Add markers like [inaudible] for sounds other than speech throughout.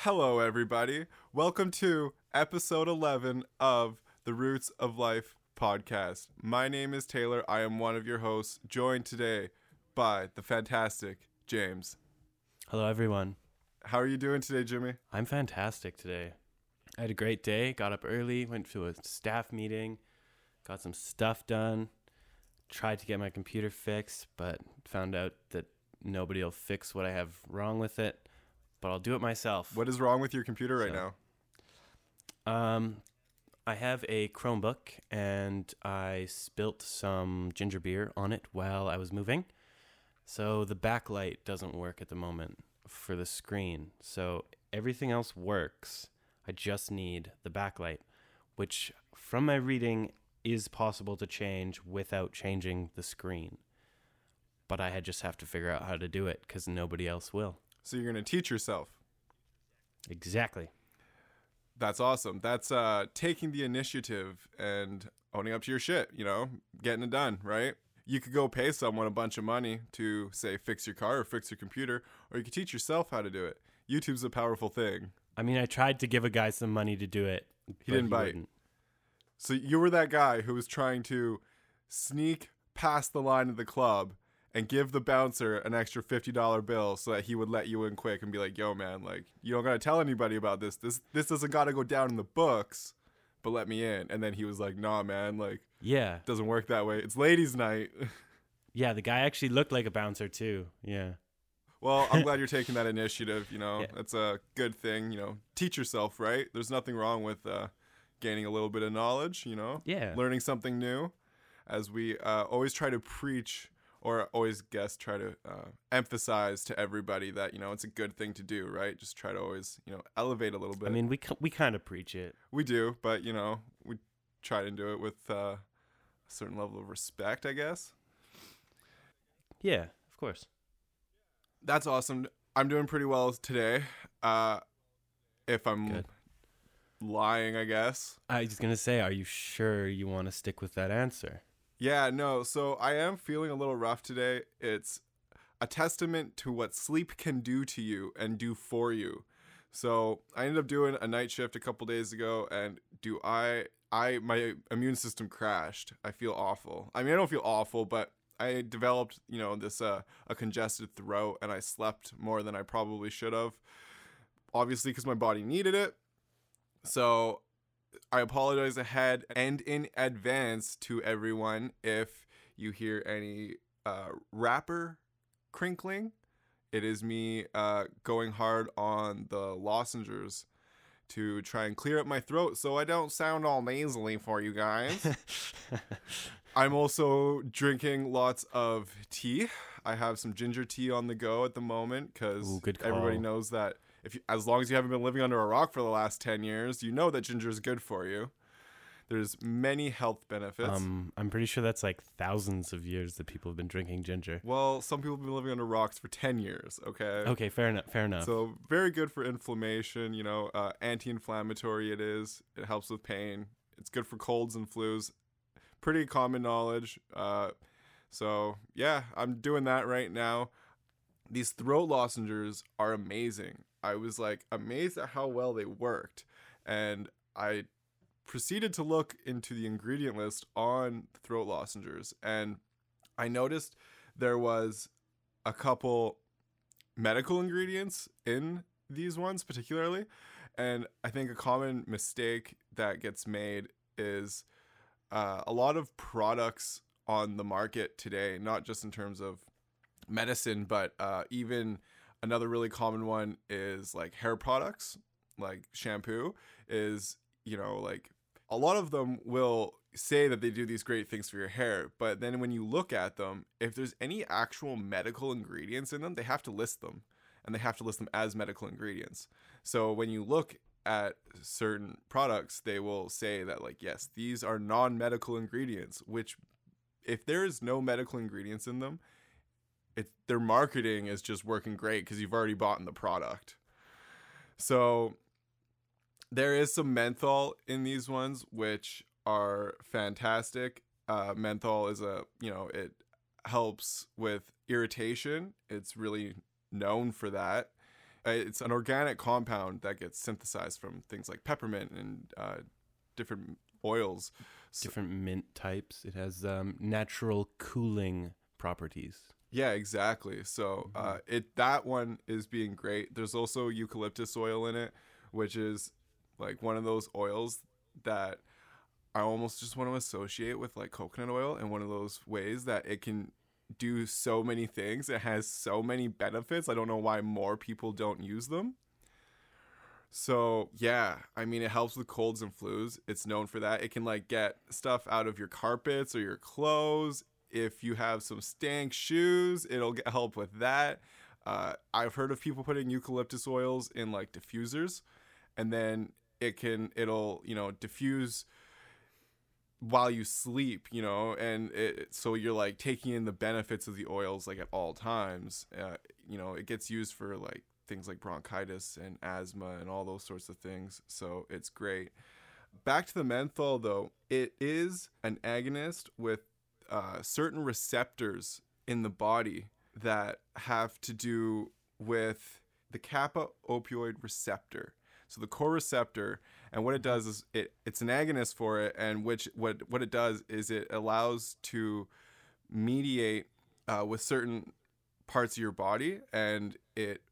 Hello, everybody. Welcome to episode 11 of the Roots of Life podcast. My name is Taylor. I am one of your hosts, joined today by the fantastic James. Hello, everyone. How are you doing today, Jimmy? I'm fantastic today. I had a great day. Got up early, went to a staff meeting, got some stuff done, tried to get my computer fixed, but found out that nobody will fix what I have wrong with it. But I'll do it myself. What is wrong with your computer right So- now? Um, I have a Chromebook and I spilt some ginger beer on it while I was moving. So the backlight doesn't work at the moment for the screen. So everything else works. I just need the backlight, which from my reading is possible to change without changing the screen. But I just have to figure out how to do it because nobody else will. So you're going to teach yourself. Exactly. That's awesome. That's uh taking the initiative and owning up to your shit, you know, getting it done, right? You could go pay someone a bunch of money to say fix your car or fix your computer, or you could teach yourself how to do it. YouTube's a powerful thing. I mean, I tried to give a guy some money to do it. He didn't bite. wouldn't. So you were that guy who was trying to sneak past the line of the club and give the bouncer an extra fifty dollar bill so that he would let you in quick and be like, "Yo, man, like you don't gotta tell anybody about this. This this doesn't gotta go down in the books, but let me in." And then he was like, "Nah, man, like Yeah. doesn't work that way. It's ladies' night." [laughs] Yeah, the guy actually looked like a bouncer too. Yeah. well, I'm glad you're [laughs] taking that initiative. You know, Yeah. that's a good thing. You know, teach yourself, right? There's nothing wrong with uh, gaining a little bit of knowledge. You know, Yeah. learning something new as we uh, always try to preach or always guess try to uh, emphasize to everybody that you know it's a good thing to do right just try to always you know elevate a little bit I mean, we we kind of preach it. we do but you know we try to do it with uh, a certain level of respect i guess Yeah, of course. that's awesome i'm doing pretty well today uh, if i'm Good. lying i guess I was gonna say, are you sure you want to stick with that answer? Yeah, no. So I am feeling a little rough today. It's a testament to what sleep can do to you and do for you. So I ended up doing a night shift a couple days ago, and do I? I my immune system crashed. I feel awful. I mean, I don't feel awful, but I developed, you know, this uh, a congested throat, and I slept more than I probably should have. Obviously, because my body needed it. So I apologize ahead and in advance to everyone if you hear any uh, wrapper crinkling. It is me uh, going hard on the lozenges to try and clear up my throat so I don't sound all nasally for you guys. [laughs] I'm also drinking lots of tea. I have some ginger tea on the go at the moment because everybody knows that if you, as long as you haven't been living under a rock for the last 10 years, you know that ginger is good for you. There's many health benefits. um, I'm pretty sure that's like thousands of years that people have been drinking ginger. well, some people have been living under rocks for 10 years, okay? Okay, fair enough. Fair enough. So very good for inflammation, you know, uh, anti-inflammatory it is. It helps with pain. It's good for colds and flus. Pretty common knowledge. Uh, so yeah, I'm doing that right now. These throat lozenges are amazing. I was like amazed at how well they worked, and I proceeded to look into the ingredient list on throat lozenges, and I noticed there was a couple medical ingredients in these ones particularly and i think a common mistake that gets made is uh, a lot of products on the market today not just in terms of medicine but uh, even another really common one is like hair products like shampoo is you know like a lot of them will say that they do these great things for your hair, but then when you look at them, if there's any actual medical ingredients in them, they have to list them and they have to list them as medical ingredients. So when you look at certain products, they will say that, like, yes, these are non medical ingredients, which if there is no medical ingredients in them, it, their marketing is just working great because you've already bought in the product. So there is some menthol in these ones, which are fantastic. Uh, menthol is a, you know, it helps with irritation. It's really known for that. uh, it's an organic compound that gets synthesized from things like peppermint and uh, different oils. Different mint types. It has um, natural cooling properties. Yeah, exactly. So uh, Mhm. it that one is being great. There's also eucalyptus oil in it, which is like one of those oils that I almost just want to associate with like coconut oil in one of those ways that it can do so many things. It has so many benefits. I don't know why more people don't use them. So yeah, I mean it helps with colds and flus. It's known for that. It can like get stuff out of your carpets or your clothes. If you have some stank shoes, it'll get help with that. Uh, I've heard of people putting eucalyptus oils in like diffusers, and then it can it'll you know diffuse while you sleep, you know, and it, so you're like taking in the benefits of the oils like at all times. Uh, you know, it gets used for like things like bronchitis and asthma and all those sorts of things. So it's great. Back to the menthol though, it is an agonist with uh, certain receptors in the body that have to do with the kappa opioid receptor. So the core receptor, and what it does is it it's an agonist for it, and which what what it does is it allows to mediate uh, with certain parts of your body, and it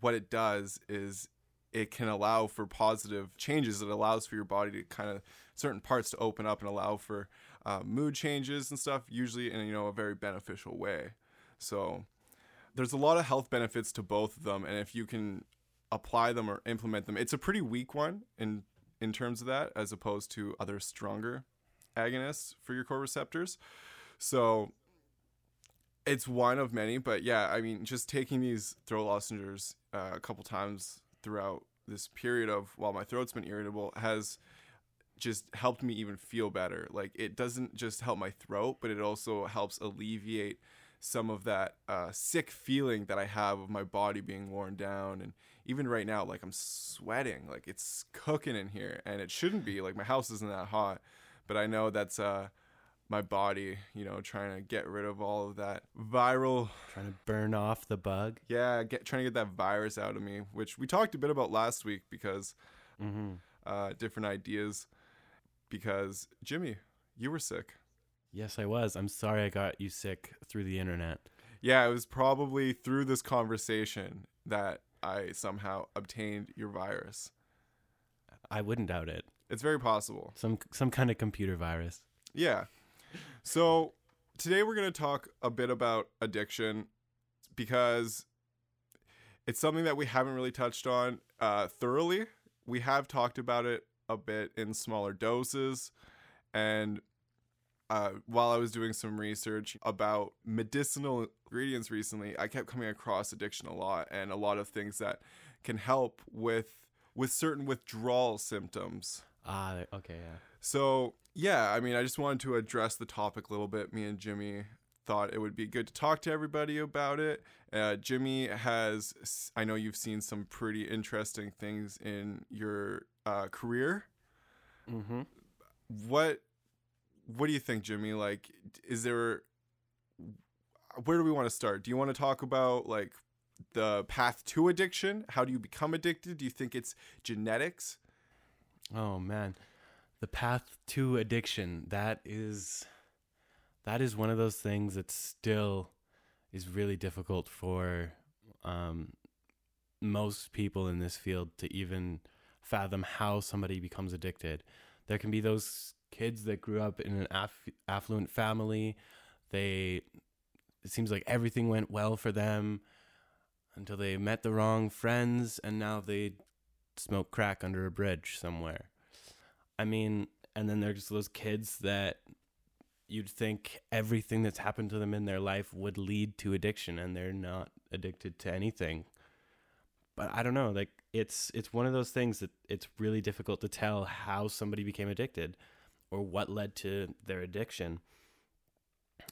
what it does is it can allow for positive changes. It allows for your body to kind of certain parts to open up and allow for uh, mood changes and stuff. Usually in you know a very beneficial way. So there's a lot of health benefits to both of them, and if you can apply them or implement them, it's a pretty weak one in in terms of that, as opposed to other stronger agonists for your core receptors. So it's one of many, but yeah, I mean, just taking these throat lozenges uh, a couple times throughout this period of while my throat's been irritable has just helped me even feel better. Like it doesn't just help my throat, but it also helps alleviate some of that uh, sick feeling that I have of my body being worn down. And even right now, like I'm sweating, like it's cooking in here, and it shouldn't be. Like my house isn't that hot, but I know that's uh, my body, you know, trying to get rid of all of that viral Trying to burn off the bug. yeah, get trying to get that virus out of me, which we talked a bit about last week because Mm-hmm. uh, different ideas. Because Jimmy, you were sick. Yes, I was. I'm sorry I got you sick through the internet. Yeah, it was probably through this conversation that I somehow obtained your virus. I wouldn't doubt it. It's very possible. Some some kind of computer virus. Yeah. So today we're going to talk a bit about addiction because it's something that we haven't really touched on uh, thoroughly. We have talked about it a bit in smaller doses. And uh, while I was doing some research about medicinal ingredients recently, I kept coming across addiction a lot and a lot of things that can help with with certain withdrawal symptoms. Ah, okay, yeah. So, yeah, I mean, I just wanted to address the topic a little bit. Me and Jimmy thought it would be good to talk to everybody about it. Uh, Jimmy has, I know you've seen some pretty interesting things in your uh, career. Mm-hmm. What, what do you think, Jimmy? Like, is there, where do we want to start? Do you want to talk about like the path to addiction? How do you become addicted? Do you think it's genetics? Oh man, the path to addiction. That is, that is one of those things that still is really difficult for um, most people in this field to even fathom how somebody becomes addicted. There can be those kids that grew up in an aff- affluent family. They, it seems like everything went well for them until they met the wrong friends, and now they smoke crack under a bridge somewhere. I mean, and then there's those kids that you'd think everything that's happened to them in their life would lead to addiction and they're not addicted to anything. But I don't know, like it's it's one of those things that it's really difficult to tell how somebody became addicted or what led to their addiction.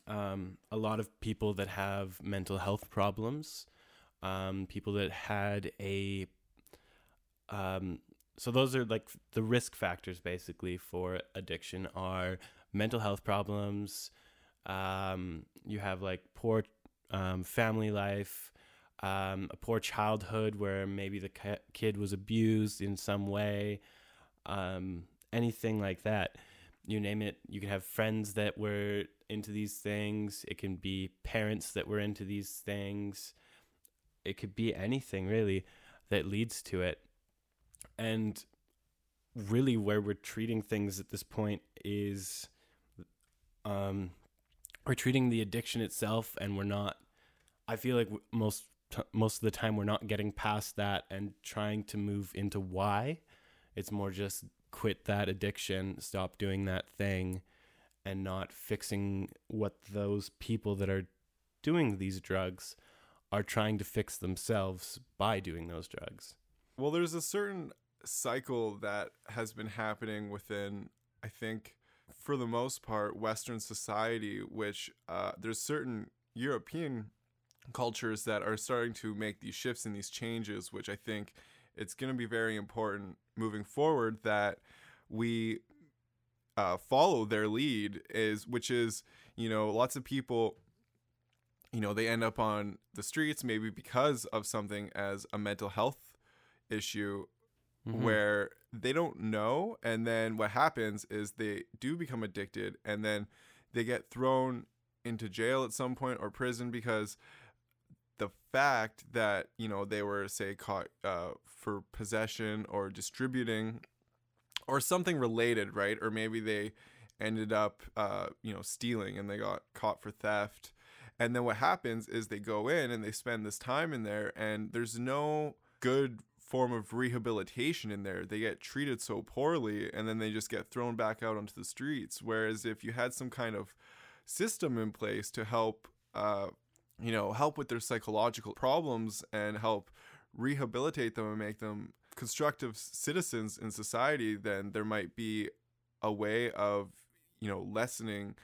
Um, a lot of people that have mental health problems, um, people that had a um, so those are like the risk factors basically for addiction are mental health problems um, you have like poor um, family life um, a poor childhood where maybe the ki- kid was abused in some way, um, anything like that. You name it. You can have friends that were into these things. It can be parents that were into these things. It could be anything really that leads to it. And really, where we're treating things at this point is um, we're treating the addiction itself, and we're not. I feel like most t- most of the time we're not getting past that and trying to move into why. It's more just quit that addiction, stop doing that thing, and not fixing what those people that are doing these drugs are trying to fix themselves by doing those drugs. Well, there's a certain cycle that has been happening within, I think, for the most part, Western society, which uh, there's certain European cultures that are starting to make these shifts and these changes, which I think it's going to be very important moving forward that we uh, follow their lead is which is you know lots of people you know they end up on the streets maybe because of something as a mental health issue Mhm. where they don't know and then what happens is they do become addicted and then they get thrown into jail at some point or prison because the fact that you know they were say caught uh, for possession or distributing or something related right or maybe they ended up uh, you know stealing and they got caught for theft and then what happens is they go in and they spend this time in there and there's no good form of rehabilitation in there. They get treated so poorly and then they just get thrown back out onto the streets. Whereas if you had some kind of system in place to help uh, you know help with their psychological problems and help rehabilitate them and make them constructive citizens in society then there might be a way of you know lessening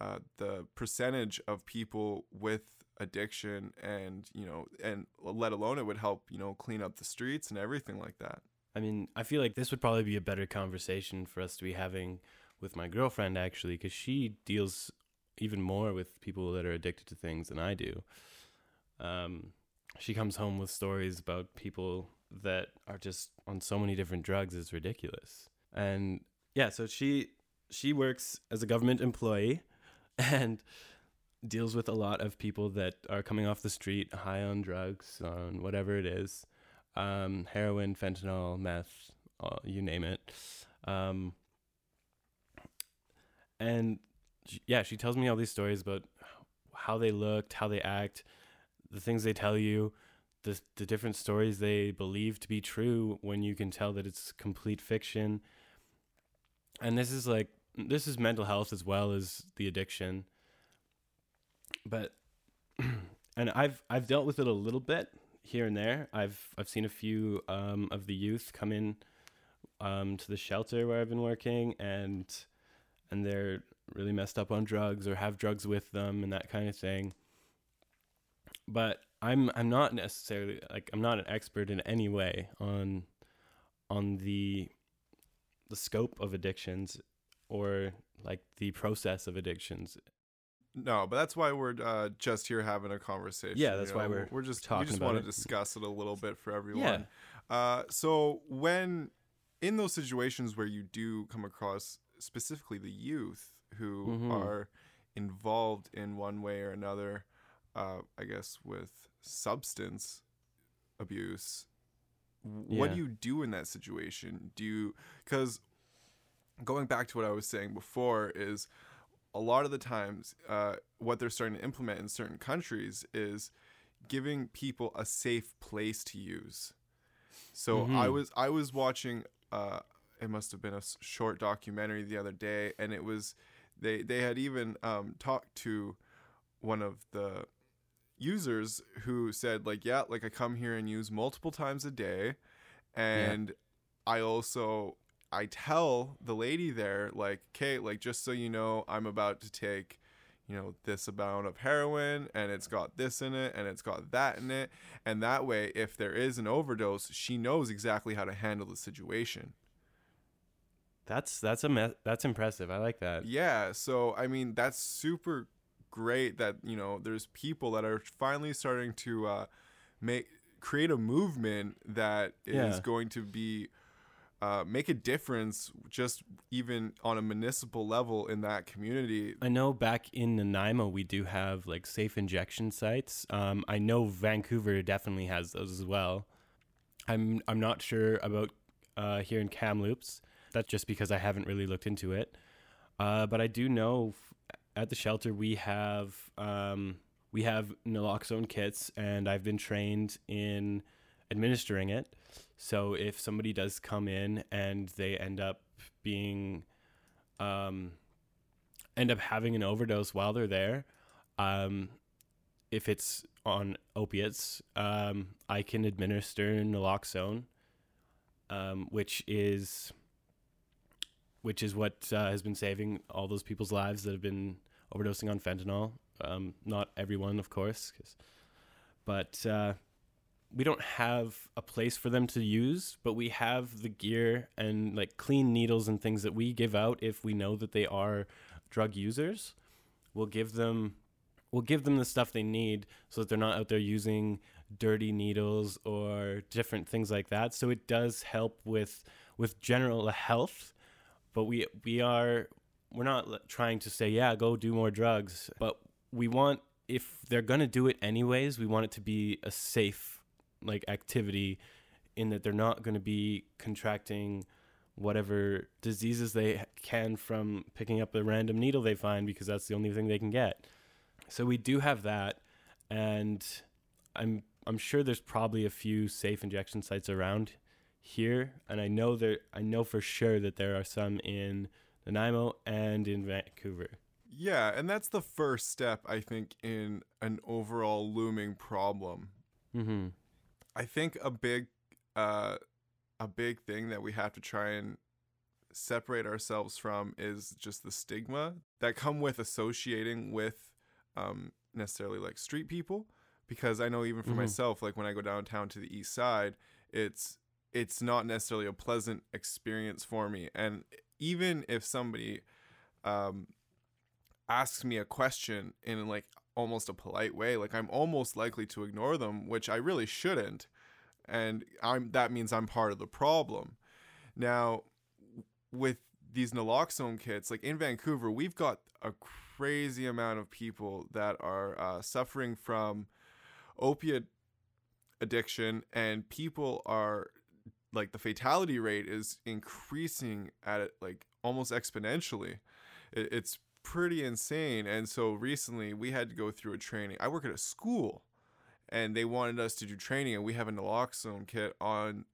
uh, the percentage of people with addiction and you know and let alone it would help you know clean up the streets and everything like that I mean, I feel like this would probably be a better conversation for us to be having with my girlfriend actually, because she deals even more with people that are addicted to things than I do. Um, she comes home with stories about people that are just on so many different drugs. It's ridiculous. And yeah, so she she works as a government employee [laughs] and deals with a lot of people that are coming off the street high on drugs, on whatever it is um, heroin, fentanyl, meth, uh, you name it. Um, and sh- yeah, she tells me all these stories about how they looked, how they act, the things they tell you, the the different stories they believe to be true when you can tell that it's complete fiction. And this is like this is mental health as well as the addiction. But [clears throat] and I've I've dealt with it a little bit here and there. I've I've seen a few um, of the youth come in um, to the shelter where I've been working, and and they're really messed up on drugs or have drugs with them and that kind of thing. But I'm I'm not necessarily like I'm not an expert in any way on on the the scope of addictions or like the process of addictions. No but that's why we're uh, just here having a conversation Yeah, that's you why we're we're just talking we just want to discuss it a little bit for everyone. Uh, so when in those situations where you do come across specifically the youth who Mhm. are involved in one way or another, uh, I guess with substance abuse, w- what do you do in that situation? Do you because going back to what I was saying before is a lot of the times uh, what they're starting to implement in certain countries is giving people a safe place to use. So I Mhm. was I was watching uh it must have been a short documentary the other day and it was they they had even um talked to one of the users who said like yeah like I come here and use multiple times a day and I also I tell the lady there like okay like just so you know I'm about to take you know this amount of heroin and it's got this in it and it's got that in it and that way if there is an overdose she knows exactly how to handle the situation That's that's a me- that's impressive. I like that. yeah so i mean that's super great that you know there's people that are finally starting to uh, make create a movement that is Yeah. going to be uh, make a difference just even on a municipal level in that community. I know back in Nanaimo we do have like safe injection sites. Um, I know Vancouver definitely has those as well. I'm I'm not sure about uh, here in Kamloops. That's just because I haven't really looked into it. Uh, but I do know at the shelter we have um, we have naloxone kits, and I've been trained in administering it. So if somebody does come in and they end up being um, end up having an overdose while they're there, um, if it's on opiates, um, I can administer naloxone, um, which is which is what uh, has been saving all those people's lives that have been overdosing on fentanyl. Um, not everyone, of course, but uh, we don't have a place for them to use, but we have the gear and like clean needles and things that we give out if we know that they are drug users. We'll give them we'll give them the stuff they need so that they're not out there using dirty needles or different things like that. So it does help with with general health, but we we are we're not trying to say yeah, go do more drugs, but we want if they're going to do it anyways, we want it to be a safe like activity in that they're not going to be contracting whatever diseases they can from picking up a random needle they find because that's the only thing they can get. So we do have that and I'm I'm sure there's probably a few safe injection sites around here and I know there I know for sure that there are some in Nanaimo and in Vancouver. Yeah, and that's the first step I think in an overall looming problem. Mhm. I think a big uh a big thing that we have to try and separate ourselves from is just the stigma that come with associating with um necessarily like street people because I know even for Mhm. myself like when I go downtown to the east side it's it's not necessarily a pleasant experience for me and even if somebody um asks me a question in like almost a polite way like i'm almost likely to ignore them which i really shouldn't and i'm that means i'm part of the problem. Now with these naloxone kits like in vancouver we've got a crazy amount of people that are uh, suffering from opiate addiction and people are like the fatality rate is increasing at it like almost exponentially. It, it's pretty insane and so recently we had to go through a training. I work at a school and they wanted us to do training and we have a naloxone kit on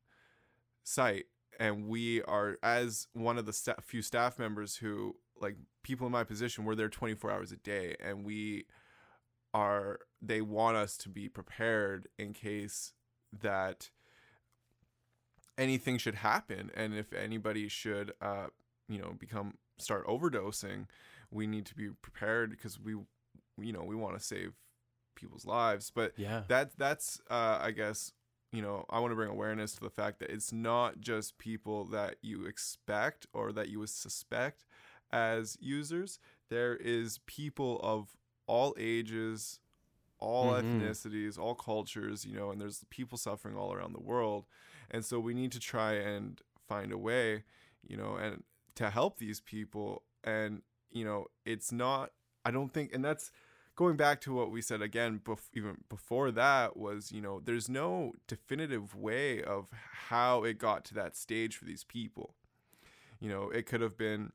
site and we are as one of the sta- few staff members who like people in my position we're there 24 hours a day and we are they want us to be prepared in case that anything should happen and if anybody should uh you know become start overdosing we need to be prepared because we you know we want to save people's lives but Yeah. that that's uh i guess you know i want to bring awareness to the fact that it's not just people that you expect or that you would suspect as users there is people of all ages all Mhm. ethnicities all cultures you know and there's people suffering all around the world and so we need to try and find a way you know and to help these people and you know it's not i don't think and that's going back to what we said again bef- even before that was you know there's no definitive way of how it got to that stage for these people you know it could have been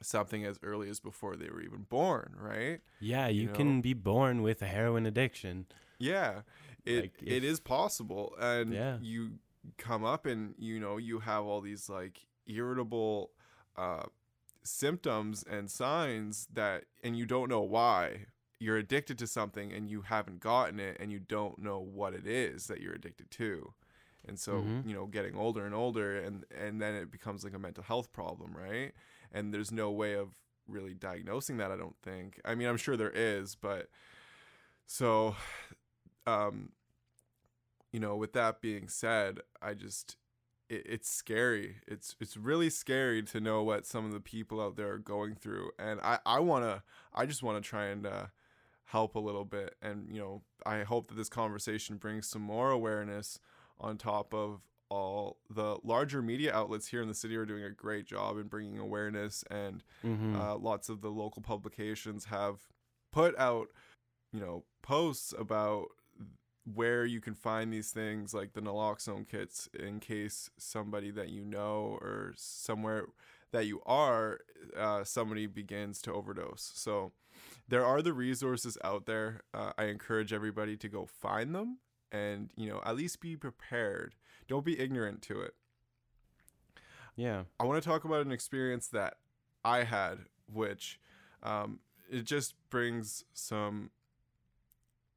something as early as before they were even born right Yeah, you you, know? can be born with a heroin addiction. yeah it Like, if- is possible and Yeah. you come up and you know you have all these like irritable uh symptoms and signs that and you don't know why. You're addicted to something and you haven't gotten it and you don't know what it is that you're addicted to. And so Mhm. you know getting older and older and and then it becomes like a mental health problem right? And there's no way of really diagnosing that i don't think. I mean i'm sure there is but so [sighs] um you know with that being said i just it, it's scary it's it's really scary to know what some of the people out there are going through and i i want to i just want to try and uh help a little bit. And, you know, I hope that this conversation brings some more awareness on top of all the larger media outlets here in the city are doing a great job in bringing awareness and Mm-hmm. uh, lots of the local publications have put out you know posts about where you can find these things like the naloxone kits in case somebody that you know or somewhere that you are uh, somebody begins to overdose. So there are the resources out there. Uh, i encourage everybody to go find them and you know at least be prepared. Don't be ignorant to it. Yeah. I want to talk about an experience that I had, which um, it just brings some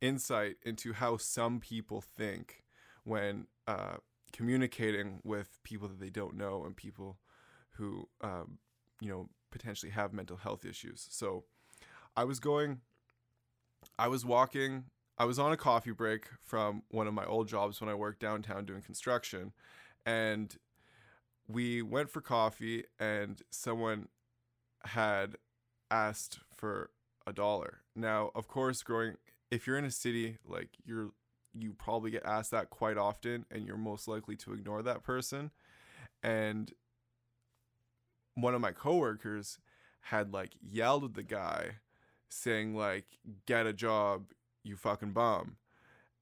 insight into how some people think when uh, communicating with people that they don't know and people who, um, you know, potentially have mental health issues. So I was going, I was walking, I was on a coffee break from one of my old jobs when I worked downtown doing construction. And we went for coffee and someone had asked for a dollar. Now, of course, growing if you're in a city like you're you probably get asked that quite often and you're most likely to ignore that person. And one of my coworkers had like yelled at the guy saying like get a job, you fucking bum.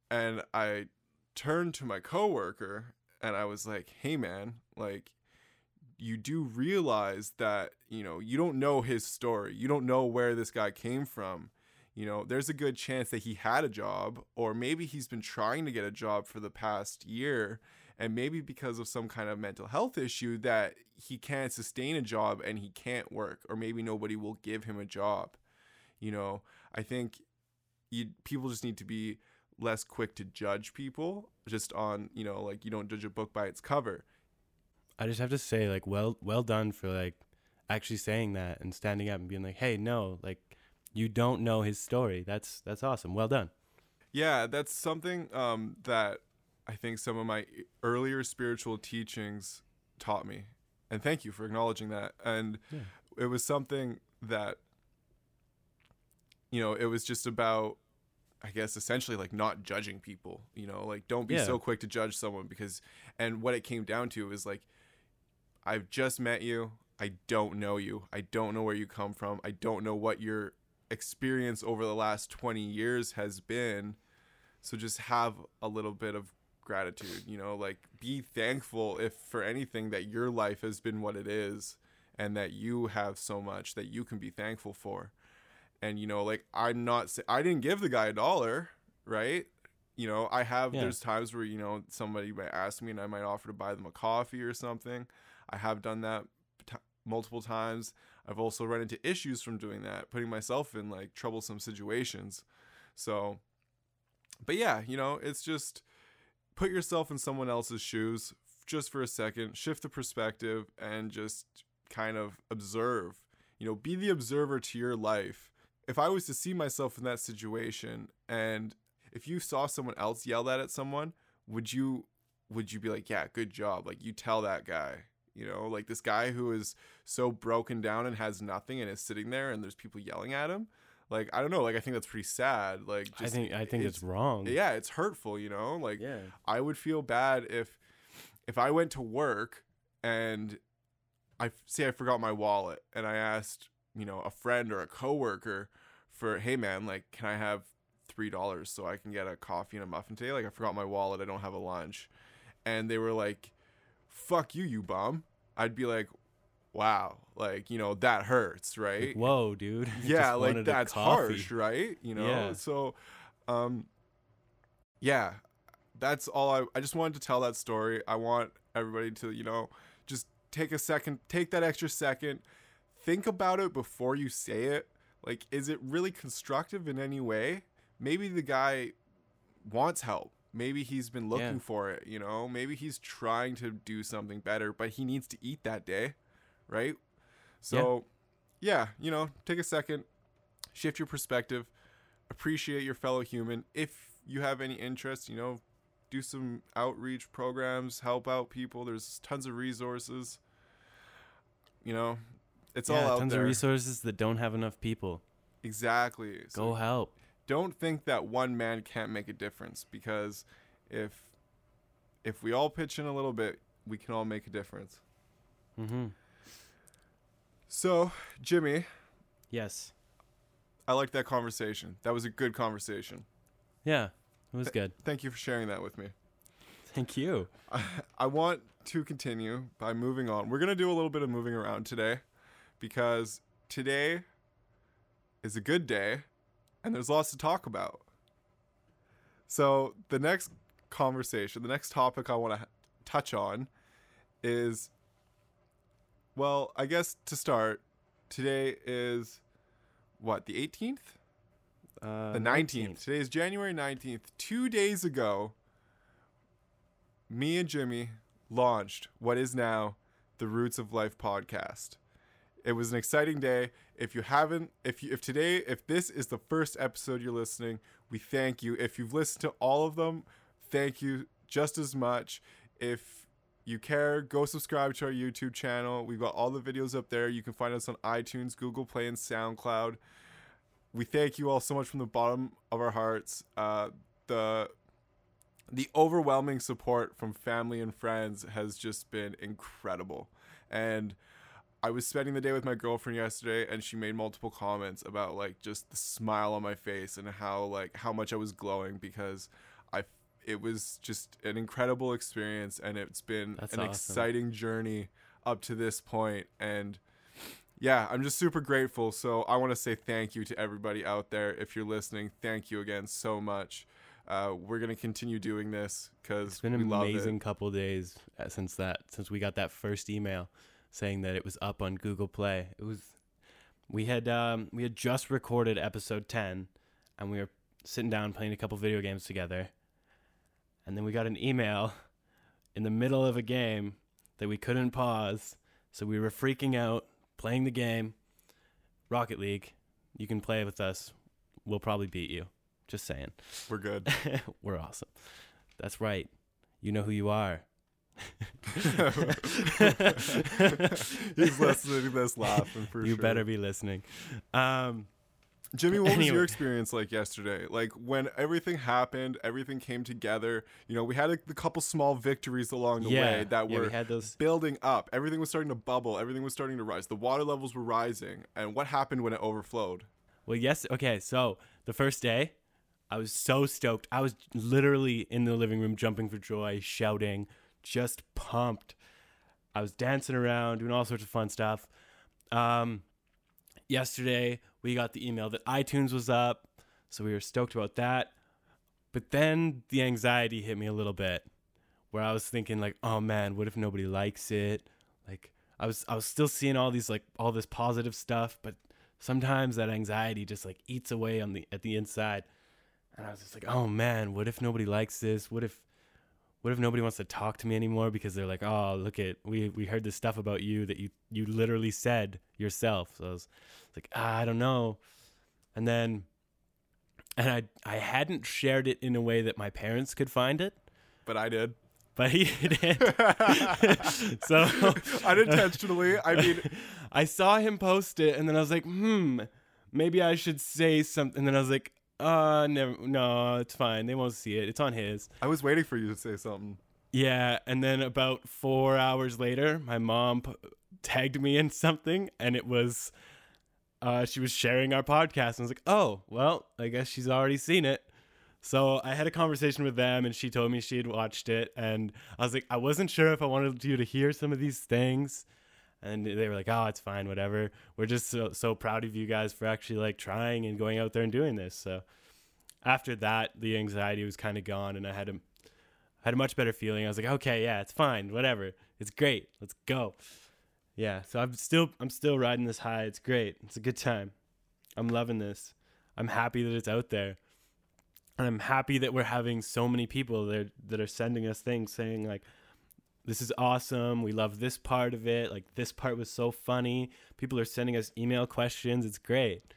And I turned to my coworker and I was like, "Hey man, like you do realize that you know you don't know his story you don't know where this guy came from you know there's a good chance that he had a job or maybe he's been trying to get a job for the past year and maybe because of some kind of mental health issue that he can't sustain a job and he can't work or maybe nobody will give him a job. You know i think you people just need to be less quick to judge people just on you know like you don't judge a book by its cover. I just have to say, like, well, well done for like actually saying that and standing up and being like, hey, no, like, you don't know his story. That's that's awesome. Well done. Yeah, that's something um, that I think some of my earlier spiritual teachings taught me. And thank you for acknowledging that. And Yeah. it was something that, you know, it was just about, I guess, essentially like not judging people, you know, like don't be Yeah. so quick to judge someone because, and what it came down to is like, I've just met you. I don't know you. I don't know where you come from. I don't know what your experience over the last 20 years has been. So just have a little bit of gratitude, you know, like be thankful if for anything that your life has been what it is and that you have so much that you can be thankful for. And you know, like I'm not I didn't give the guy a dollar, right? You know, I have Yeah. there's times where you know somebody might ask me and I might offer to buy them a coffee or something. I have done that t- multiple times. I've also run into issues from doing that, putting myself in like troublesome situations. So, but yeah, you know, it's just put yourself in someone else's shoes just for a second, shift the perspective, and just kind of observe. You know, be the observer to your life. If I was to see myself in that situation, and if you saw someone else yell that at someone, would you would you be like, yeah, good job? Like you tell that guy, you know, like this guy who is so broken down and has nothing and is sitting there and there's people yelling at him. Like I don't know, like I think that's pretty sad. Like I think I think it's, wrong. yeah, it's hurtful, you know? Like Yeah. I would feel bad if if I went to work and I say I forgot my wallet and I asked, you know, a friend or a coworker for, "Hey man, like can I have $3 so I can get a coffee and a muffin today? Like I forgot my wallet, I don't have a lunch." And they were like, "Fuck you, you bum." I'd be like, "Wow, like, you know, that hurts, right?" Like, whoa, dude. Yeah like that's coffee. harsh right you know Yeah. so um yeah that's all I, I just wanted to tell that story i want everybody to you know just take a second take that extra second think about it before you say it like is it really constructive in any way maybe the guy wants help maybe he's been looking Yeah. for it you know maybe he's trying to do something better but he needs to eat that day right so yeah, you know, take a second, shift your perspective, appreciate your fellow human. If you have any interest, you know, do some outreach programs, help out people. There's tons of resources. You know, it's yeah, all out tons there. of resources that don't have enough people. exactly. So Go help. Don't think that one man can't make a difference because if if we all pitch in a little bit, we can all make a difference. Mm-hmm. So, Jimmy, Yes. I liked that conversation. That was a good conversation. Yeah. It was good. Thank you for sharing that with me. Thank you. I, [laughs] I want to continue by moving on. We're going to do a little bit of moving around today because today is a good day and there's lots to talk about. So, the next conversation, the next topic I want to touch on is well, I guess to start, today is what, the 18th? Uh, the 19th. Today is January 19th. Two days ago, me and Jimmy launched what is now the Roots of Life podcast. It was an exciting day. If you haven't, if you, if today, if this is the first episode you're listening, we thank you. If you've listened to all of them, thank you just as much. If you care, go subscribe to our YouTube channel. We've got all the videos up there. You can find us on iTunes, Google Play, and SoundCloud. We thank you all so much from the bottom of our hearts. Uh, the the overwhelming support from family and friends has just been incredible. And I was spending the day with my girlfriend yesterday and she made multiple comments about like just the smile on my face and how like how much I was glowing because I it was just an incredible experience and it's been That's an awesome. exciting journey up to this point and yeah, I'm just super grateful. So I want to say thank you to everybody out there. If you're listening, thank you again so much. Uh, we're gonna continue doing this because It's been an amazing couple days uh, since that since we got that first email saying that it was up on Google Play. It was we had um, we had just recorded episode 10 and we were sitting down playing a couple video games together. And then we got an email in the middle of a game that we couldn't pause, so we were freaking out playing the game Rocket League. You can play with us. We'll probably beat you. Just saying. We're good. [laughs] We're awesome. That's right. You know who you are. [laughs] He's listening to this laughing for you sure. better be listening. Um, Jimmy, what was your experience like yesterday? Like when everything happened, everything came together. You know, we had a, a couple small victories along the yeah, way that yeah, were we had those. building up. Everything was starting to bubble. Everything was starting to rise. The water levels were rising. And what happened when it overflowed? Well, yes. Okay, so the first day, I was so stoked. I was literally in the living room, jumping for joy, shouting, just pumped. I was dancing around, doing all sorts of fun stuff. Um, yesterday, we got the email that iTunes was up, so we were stoked about that. But then the anxiety hit me a little bit, where I was thinking like, "Oh man, what if nobody likes it?" Like I was, I was still seeing all these like all this positive stuff, but sometimes that anxiety just like eats away on the at the inside, and I was just like, "Oh man, what if nobody likes this? What if?" What if nobody wants to talk to me anymore because they're like, "Oh, look at we we heard this stuff about you that you you literally said yourself." So I was like, ah, "I don't know," and then and I I hadn't shared it in a way that my parents could find it, But I did. but [laughs] he did. [laughs] so Unintentionally. I mean, [laughs] I saw him post it, and then I was like, hmm, maybe I should say something. And then I was like, uh, never, no, it's fine. They won't see it. It's on his. I was waiting for you to say something. Yeah, and then about four hours later, my mom p- tagged me in something, and it was, uh, she was sharing our podcast, and I was like, oh, well, I guess she's already seen it. So I had a conversation with them, and she told me she had watched it, and I was like, I wasn't sure if I wanted you to hear some of these things, and they were like, oh, it's fine, whatever. We're just so so proud of you guys for actually like trying and going out there and doing this. So after that, the anxiety was kind of gone, and I had a had a much better feeling. I was like, okay, yeah, it's fine, whatever. It's great. Let's go. Yeah, so I'm still I'm still riding this high. It's great. It's a good time. I'm loving this. I'm happy that it's out there. And I'm happy that we're having so many people that that are sending us things saying like this is awesome. We love this part of it. Like this part was so funny. People are sending us email questions. It's great.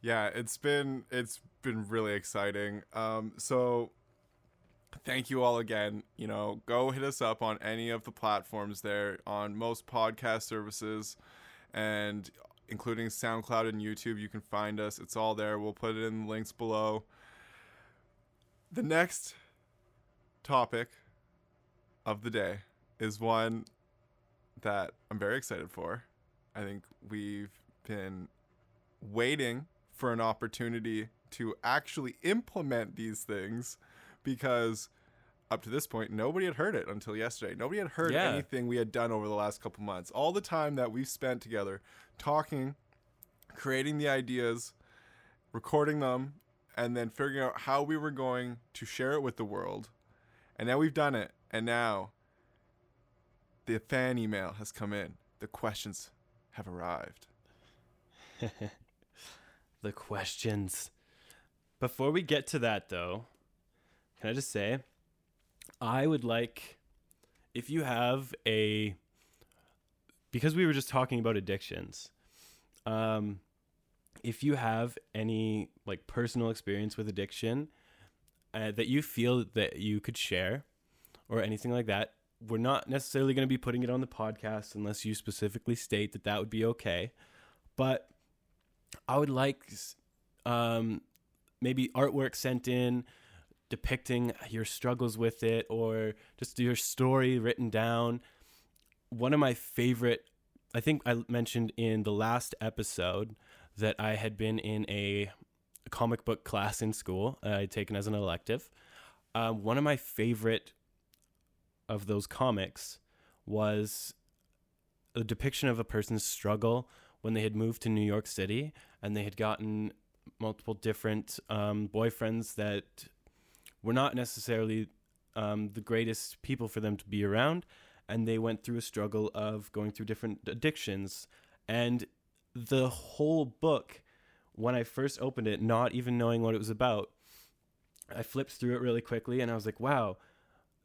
Yeah, it's been it's been really exciting. Um, so thank you all again. You know, go hit us up on any of the platforms there on most podcast services, and including SoundCloud and YouTube. You can find us. It's all there. We'll put it in the links below. The next topic of the day is one that I'm very excited for. I think we've been waiting for an opportunity to actually implement these things because up to this point nobody had heard it until yesterday. Nobody had heard Yeah. anything we had done over the last couple months. All the time that we've spent together talking, creating the ideas, recording them, and then figuring out how we were going to share it with the world. And now we've done it. And now the fan email has come in. The questions have arrived. [laughs] the questions. Before we get to that, though, can I just say, I would like if you have a because we were just talking about addictions. Um, if you have any like personal experience with addiction uh, that you feel that you could share or anything like that, we're not necessarily going to be putting it on the podcast unless you specifically state that that would be okay. But I would like um, maybe artwork sent in depicting your struggles with it or just your story written down. One of my favorite, I think I mentioned in the last episode that I had been in a comic book class in school, uh, I'd taken as an elective. Um, one of my favorite of those comics was a depiction of a person's struggle when they had moved to New York City and they had gotten multiple different um, boyfriends that were not necessarily um, the greatest people for them to be around. And they went through a struggle of going through different addictions. And the whole book, when I first opened it, not even knowing what it was about, I flipped through it really quickly and I was like, wow,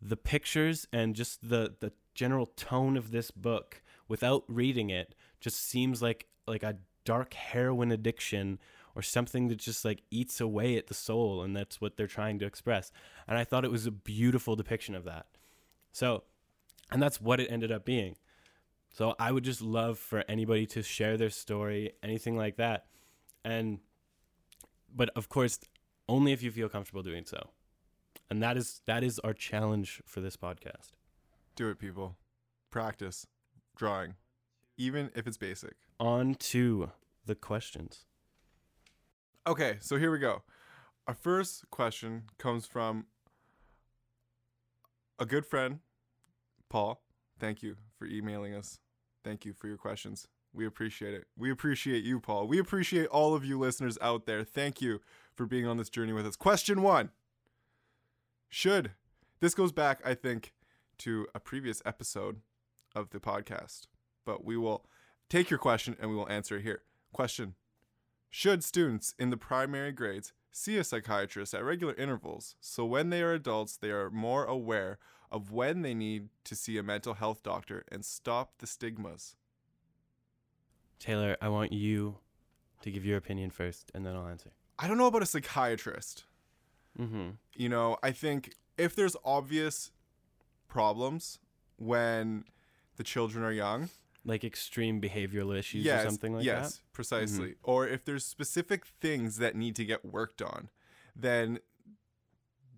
the pictures and just the, the general tone of this book without reading it just seems like like a dark heroin addiction or something that just like eats away at the soul and that's what they're trying to express. And i thought it was a beautiful depiction of that. So and that's what it ended up being. So i would just love for anybody to share their story anything like that. And but of course only if you feel comfortable doing so and that is that is our challenge for this podcast Do it, people. Practice drawing, even if it's basic. on to the questions Okay, so here we go. Our first question comes from a good friend, Paul. Thank you for emailing us. Thank you for your questions. We appreciate it. We appreciate you, Paul. We appreciate all of you listeners out there. Thank you for being on this journey with us. Question one Should, this goes back, I think, to a previous episode of the podcast, but we will take your question and we will answer it here. Question should students in the primary grades see a psychiatrist at regular intervals so when they are adults they are more aware of when they need to see a mental health doctor and stop the stigmas? taylor i want you to give your opinion first and then i'll answer I don't know about a psychiatrist. Mm-hmm You know, I think if there's obvious problems when the children are young, like extreme behavioral issues yes, or something like yes, that Mm-hmm. precisely. Or if there's specific things that need to get worked on, then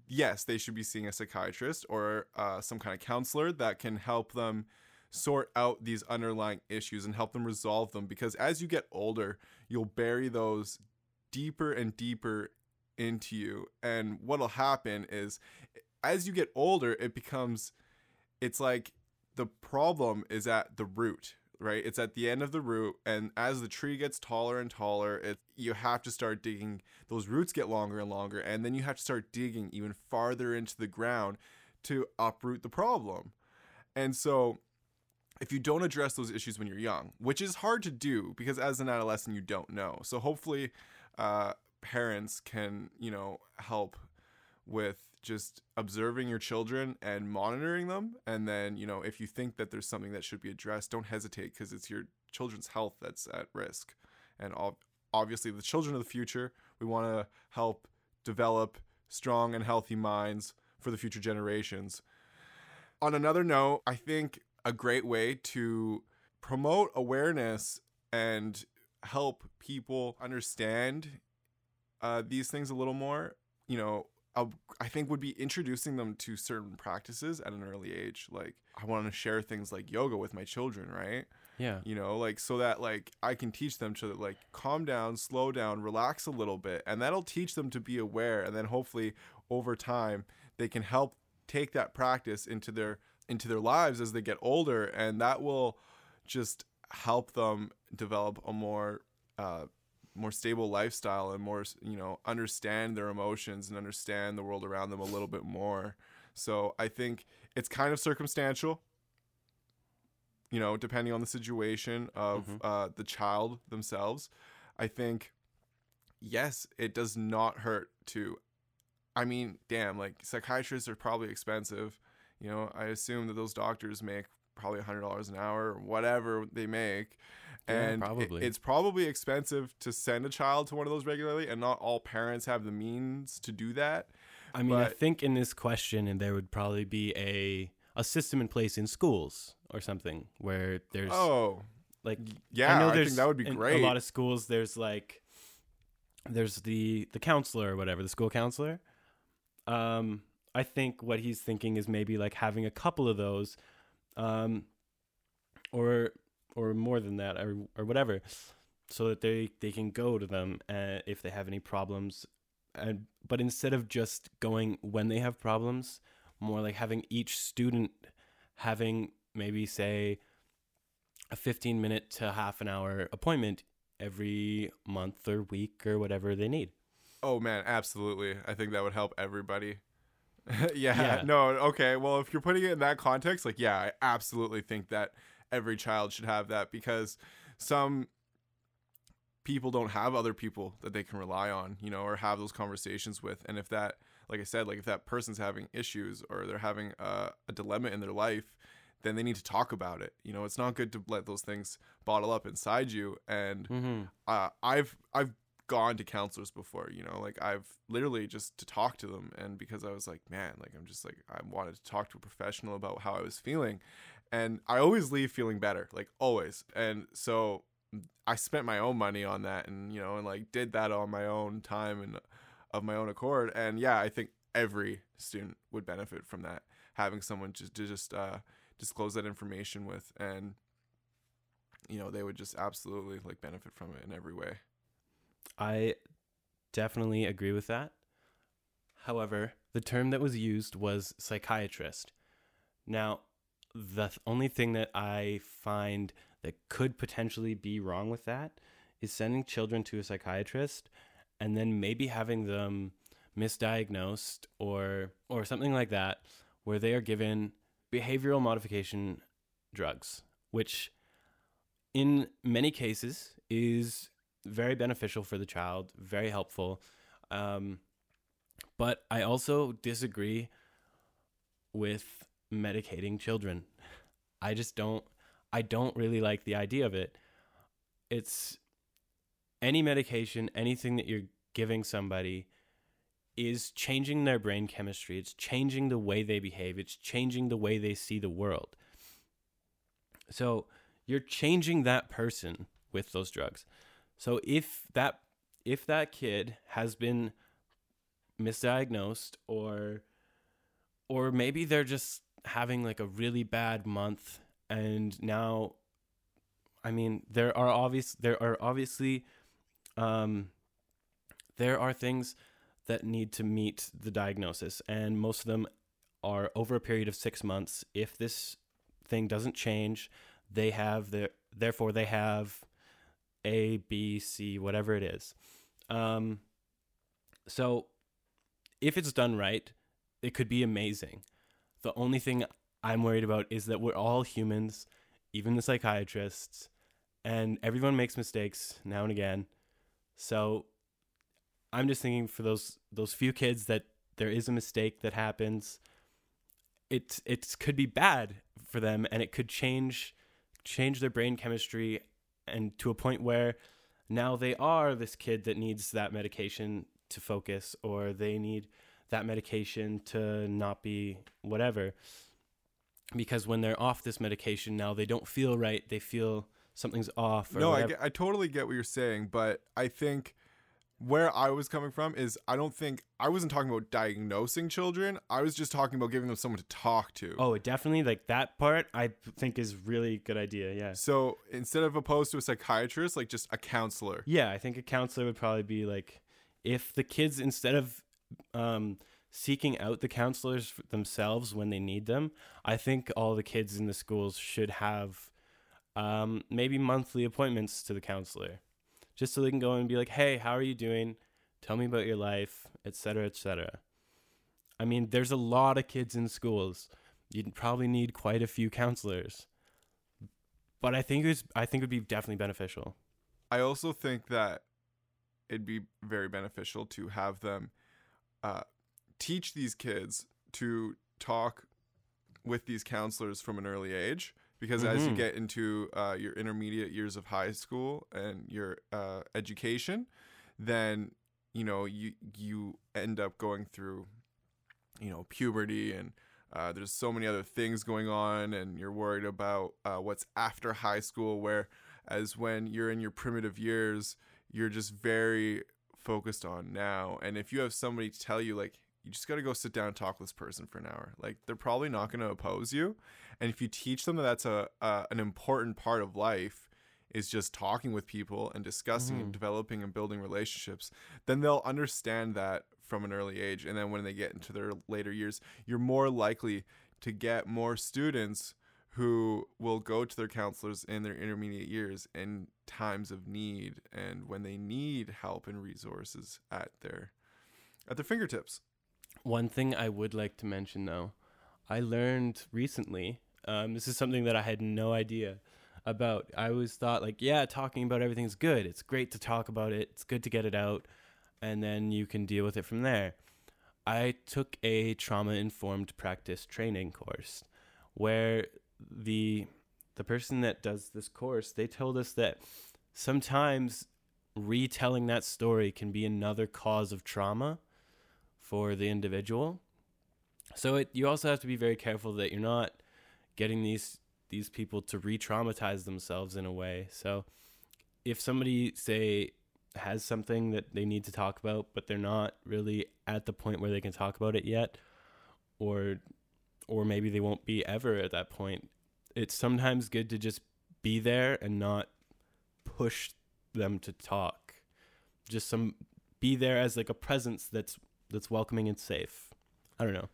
yes, they should be seeing a psychiatrist or uh, some kind of counselor that can help them sort out these underlying issues and help them resolve them. Because as you get older, you'll bury those deeper and deeper into you. And what'll happen is as you get older, it becomes, it's like the problem is at the root right? It's at the end of the root. And as the tree gets taller and taller it you have to start digging those roots get longer and longer. And then you have to start digging even farther into the ground to uproot the problem. And so if you don't address those issues when you're young which is hard to do because as an adolescent you don't know. So hopefully uh, parents can you know help with just observing your children and monitoring them. And then you know if you think that there's something that should be addressed don't hesitate because it's your children's health that's at risk. And ob- obviously the children of the future we want to help develop strong and healthy minds for the future generations. On another note i think a great way to promote awareness and help people understand uh, these things a little more, you know, I, I think would be introducing them to certain practices at an early age. Like I want to share things like yoga with my children, right? Yeah. You know, like so that like I can teach them to like calm down, slow down, relax a little bit, and that'll teach them to be aware and then hopefully over time they can help take that practice into their into their lives as they get older and that will just help them develop a more uh, more stable lifestyle and more you know understand their emotions and understand the world around them a little bit more. So i think it's kind of circumstantial you know depending on the situation of Mhm. uh, the child themselves. I think yes it does not hurt to i mean damn like psychiatrists are probably expensive. You know i assume that those doctors make probably a hundred dollars an hour or whatever they make Yeah, and it- probably. it's probably expensive to send a child to one of those regularly and not all parents have the means to do that I mean, I think in this question, and there would probably be a a system in place in schools or something where there's oh like yeah i, there's think that would be great A lot of schools, there's like there's the the counselor or whatever, the school counselor. Um, I think what he's thinking is maybe like having a couple of those, um, or or more than that, or or whatever, so that they they can go to them uh, if they have any problems, and but instead of just going when they have problems, more like having each student having maybe say a 15 minute to half an hour appointment every month or week or whatever they need. oh man absolutely. I think that would help everybody [laughs] yeah, Yeah. no okay well if you're putting it in that context like yeah i absolutely think that every child should have that because some people don't have other people that they can rely on you know or have those conversations with and if that like i said like if that person's having issues or they're having a, a dilemma in their life then they need to talk about it you know it's not good to let those things bottle up inside you and Mm-hmm. uh, I've I've gone to counselors before, you know, like I've literally just to talk to them, and because I was like, man, like I'm just like I wanted to talk to a professional about how I was feeling, and I always leave feeling better, like always, and so I spent my own money on that, and you know, and like did that on my own time and of my own accord, and yeah, I think every student would benefit from that, having someone just to just uh, disclose that information with, and you know, they would just absolutely like benefit from it in every way. I definitely agree with that. However, the term that was used was psychiatrist. Now, the th- only thing that I find that could potentially be wrong with that is sending children to a psychiatrist and then maybe having them misdiagnosed or or something like that where they are given behavioral modification drugs, which in many cases is very beneficial for the child, very helpful. Um, but I also disagree with medicating children. I just don't I don't really like the idea of it. It's any medication, anything that you're giving somebody is changing their brain chemistry. It's changing the way they behave. It's changing the way they see the world. So you're changing that person with those drugs. So if that if that kid has been misdiagnosed or or maybe they're just having like a really bad month and now I mean there are obvious there are obviously um there are things that need to meet the diagnosis and most of them are over a period of 6 months. If this thing doesn't change they have their therefore they have a b c whatever it is. Um so if it's done right it could be amazing. The only thing i'm worried about is that we're all humans even the psychiatrists and everyone makes mistakes now and again. So i'm just thinking for those those few kids that there is a mistake that happens it it could be bad for them and it could change change their brain chemistry and to a point where now they are this kid that needs that medication to focus or they need that medication to not be whatever because when they're off this medication now they don't feel right they feel something's off. Or no, I, get, I totally get what you're saying, but I think where I was coming from is I don't think I wasn't talking about diagnosing children. I was just talking about giving them someone to talk to. Oh, definitely. Like that part, I think is really good idea. Yeah. So instead of opposed to a psychiatrist, like just a counselor. Yeah, I think a counselor would probably be like, if the kids instead of um, seeking out the counselors themselves when they need them, I think all the kids in the schools should have um, maybe monthly appointments to the counselor, just so they can go and be like, "Hey, how are you doing? Tell me about your life, etc., etc." I mean, there's a lot of kids in schools. You'd probably need quite a few counselors, but I think it's I think it would be definitely beneficial. I also think that it'd be very beneficial to have them uh, teach these kids to talk with these counselors from an early age because as you Mhm. get into uh, your intermediate years of high school and your uh, education then you know you you end up going through you know puberty and uh, there's so many other things going on and you're worried about uh, what's after high school where as when you're in your primitive years you're just very focused on now and if you have somebody to tell you like you just got to go sit down and talk with this person for an hour like they're probably not going to oppose you and if you teach them that that's a uh, an important part of life is just talking with people and discussing and Mhm. developing and building relationships then they'll understand that from an early age and then when they get into their later years you're more likely to get more students who will go to their counselors in their intermediate years in times of need and when they need help and resources at their at their fingertips One thing I would like to mention, though, I learned recently. Um, this is something that I had no idea about. I always thought, like, yeah, talking about everything's good. It's great to talk about it. It's good to get it out, and then you can deal with it from there. I took a trauma informed practice training course, where the the person that does this course they told us that sometimes retelling that story can be another cause of trauma for the individual. So it, you also have to be very careful that you're not getting these these people to re-traumatize themselves in a way. So if somebody say has something that they need to talk about but they're not really at the point where they can talk about it yet or or maybe they won't be ever at that point, it's sometimes good to just be there and not push them to talk. Just some be there as like a presence that's that's welcoming and safe. I don't know.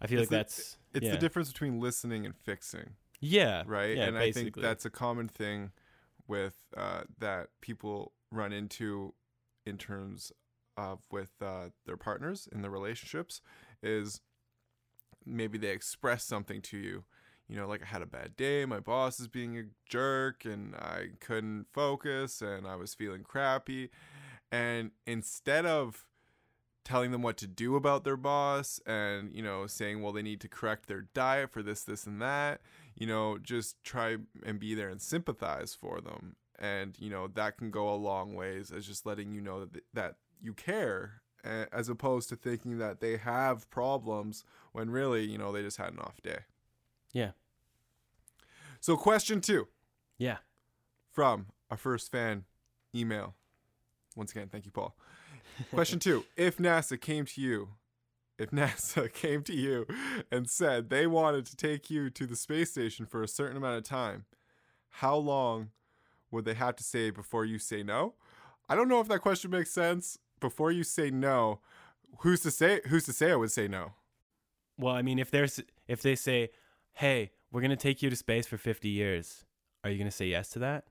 I feel It's like the- that's it's yeah. the difference between listening and fixing yeah right? yeah, and i think that's a common thing with uh, that people run into in terms of with uh, their partners in their relationships is maybe they express something to you you know like i had a bad day my boss is being a jerk and i couldn't focus and i was feeling crappy. And instead of telling them what to do about their boss and you know saying well they need to correct their diet for this this and that you know just try and be there and sympathize for them. And you know that can go a long ways as just letting you know that, that you care as opposed to thinking that they have problems when really you know they just had an off day. Yeah. so question two. Yeah. From our first fan email. Once again thank you paul [laughs] Question two: If NASA came to you, if [laughs] NASA came to you and said they wanted to take you to the space station for a certain amount of time, how long would they have to say before you say no? I don't know if that question makes sense. Before you say no, who's to say? Who's to say I would say no? well i mean if there's if they say hey we're gonna take you to space for 50 years are you gonna say yes to that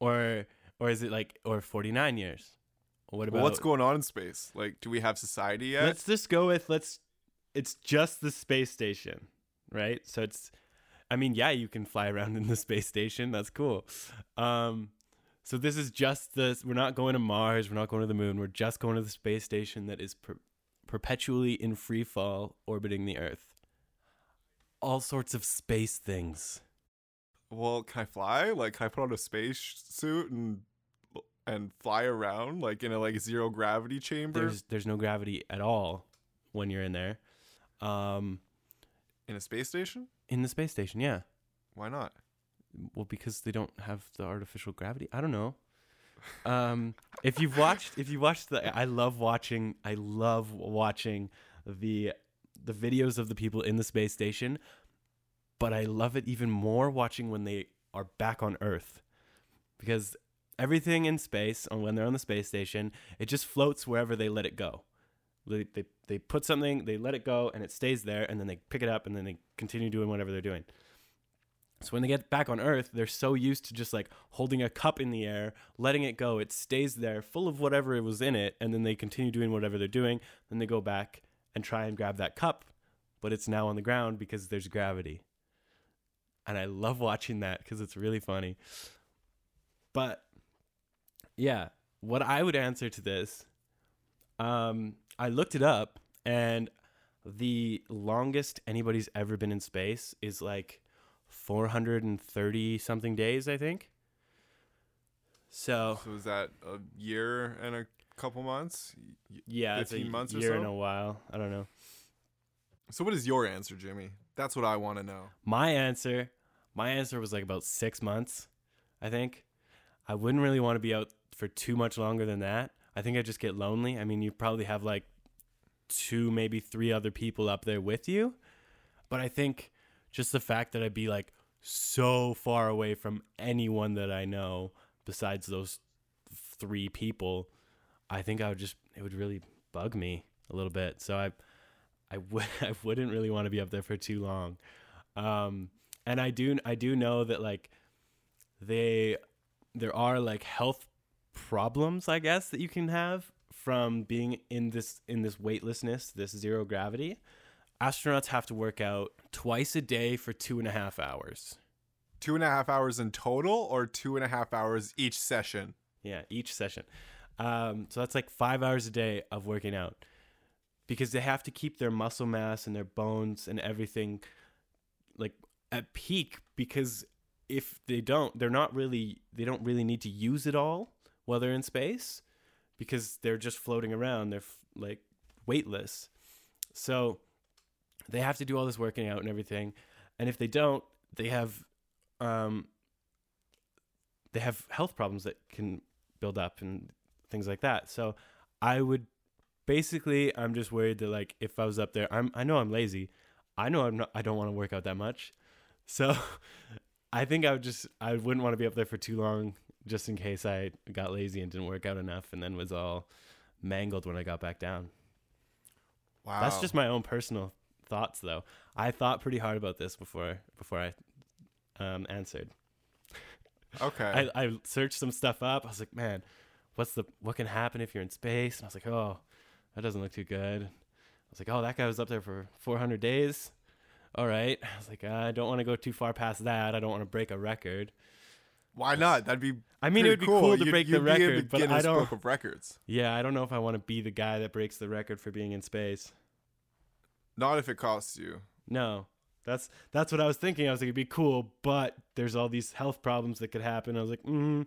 or or is it like or 49 years what about Well, what's going on in space? Like, do we have society yet? let's just go with let's it's just the space station right? So it's i mean yeah you can fly around [laughs] in the space station. That's cool. Um so this is just this we're not going to mars. We're not going to the moon. We're just going to the space station that is per- perpetually in free fall orbiting the earth. All sorts of space things. Well, can I fly? Like, can I put on a space suit and and fly around like in a like zero gravity chamber? there's there's no gravity at all when you're in there um in a space station? in the space station yeah Why not? Well, because they don't have the artificial gravity. I don't know. Um, if you've watched, if you watched the, I love watching. I love watching the the videos of the people in the space station, but I love it even more watching when they are back on Earth, because everything in space, when they're on the space station, it just floats wherever they let it go. They, they, they put something, they let it go, and it stays there, and then they pick it up, and then they continue doing whatever they're doing. So when they get back on Earth, they're so used to just like holding a cup in the air, letting it go. It stays there, full of whatever it was in it, and then they continue doing whatever they're doing. Then they go back and try and grab that cup, but it's now on the ground because there's gravity. And I love watching that because it's really funny. But yeah, what I would answer to this, um, I looked it up, and the longest anybody's ever been in space is like 430 something days, I think. So, So is that a year and a couple months? Y- yeah, it's a 15 months or year so? and a while. I don't know. So what is your answer, Jimmy? That's what I want to know. My answer, my answer was like about six months, I think. I wouldn't really want to be out for too much longer than that. I think I'd just get lonely. I mean, you probably have like two, maybe three other people up there with you. But I think just the fact that I'd be like so far away from anyone that I know besides those three people, I think I would just, it would really bug me a little bit. So I, I [laughs] would I wouldn't really want to be up there for too long. Um, and I do I do know that like they there are like health problems I guess that you can have from being in this in this weightlessness, this zero gravity. Astronauts have to work out twice a day for two and a half hours. Two and a half hours in total, or two and a half hours each session? Yeah, each session. Um, so that's like five hours a day of working out because they have to keep their muscle mass and their bones and everything like at peak because if they don't they're not really they don't really need to use it all while they're in space because they're just floating around they're f- like weightless. So they have to do all this working out and everything and if they don't they have um they have health problems that can build up and things like that. So i would basically i'm just worried that like if i was up there i'm i know i'm lazy. I know i'm not i don't want to work out that much. So [laughs] i think i would just i wouldn't want to be up there for too long just in case i got lazy and didn't work out enough and then was all mangled when i got back down Wow. that's just my own personal thoughts though i thought pretty hard about this before before i um, answered okay. I, I searched some stuff up. I was like, man, what's the what can happen if you're in space? And I was like, oh, that doesn't look too good. I was like, oh, that guy was up there for 400 days. All right. I was like, I don't want to go too far past that. I don't want to break a record. Why not? That'd be. I mean, it would be cool to You'd- break you'd the record, but I don't. Book of Records. Yeah, I don't know if I want to be the guy that breaks the record for being in space. Not if it costs you. No. That's that's what I was thinking. I was like, it'd be cool, but there's all these health problems that could happen. I was like, mm,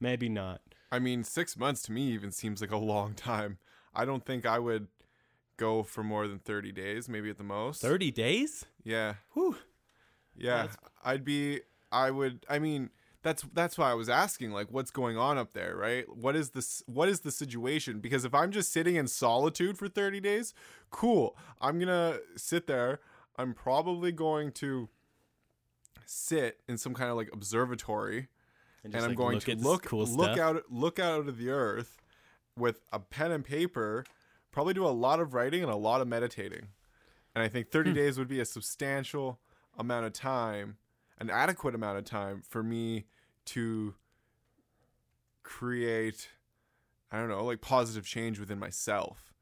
maybe not. I mean, six months to me even seems like a long time. I don't think I would go for more than 30 days, maybe at the most. 30 days? Yeah. Whew. Yeah. I'd be, I would, I mean, that's that's why I was asking like what's going on up there, right? What is this what is the situation? Because if I'm just sitting in solitude for 30 days, cool. I'm going to sit there. I'm probably going to sit in some kind of like observatory and, just, I'm like, going look to look cool look out look out of the earth with a pen and paper. Probably do a lot of writing and a lot of meditating. And I think 30 Hmm. days would be a substantial amount of time, an adequate amount of time for me to create I don't know, like positive change within myself. Oh,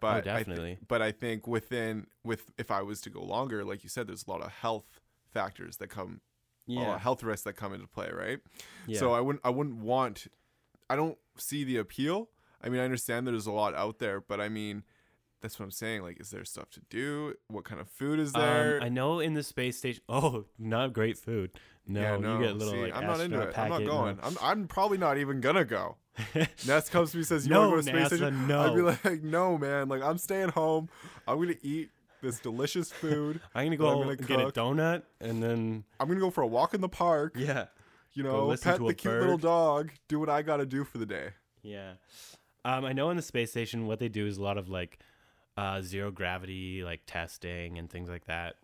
but I thi- Oh, definitely. but I think within with if I was to go longer, like you said, there's a lot of health factors that come a lot Yeah. of health risks that come into play, right? yeah. So I wouldn't I wouldn't want I don't see the appeal. I mean, I understand there's a lot out there, but I mean, that's what I'm saying. Like, is there stuff to do? What kind of food is there? Um, I know in the space station. [laughs] Oh, not great food. No, yeah, you get a little See, like I'm not into it. I'm not no. going. I'm, I'm probably not even gonna go. [laughs] NASA comes to me says, "You No, want to go to space station?" no. I'd be like, "No, man. Like, I'm staying home. I'm gonna eat this delicious food. [laughs] I'm gonna go I'm gonna get a donut and then I'm gonna go for a walk in the park. yeah, You know, pet the cute little dog. Do what I gotta do for the day. yeah. Um, I know in the space station what they do is a lot of like uh, zero gravity like testing and things like that.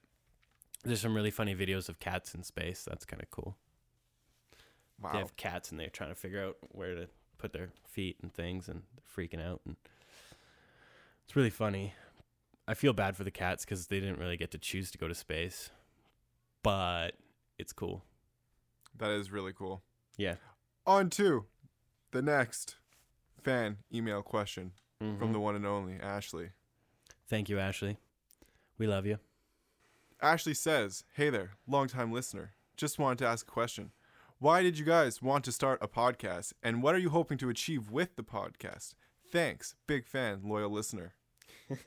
There's some really funny videos of cats in space. That's kind of cool. Wow. They have cats and they're trying to figure out where to put their feet and things and they're freaking out and it's really funny. I feel bad for the cats because they didn't really get to choose to go to space, but it's cool. That is really cool. Yeah. On to the next fan email question from Mhm. the one and only Ashley. Thank you, Ashley. We love you. Ashley says, Hey there, longtime listener. Just wanted to ask a question. Why did you guys want to start a podcast? And what are you hoping to achieve with the podcast? Thanks. Big fan, loyal listener. [laughs]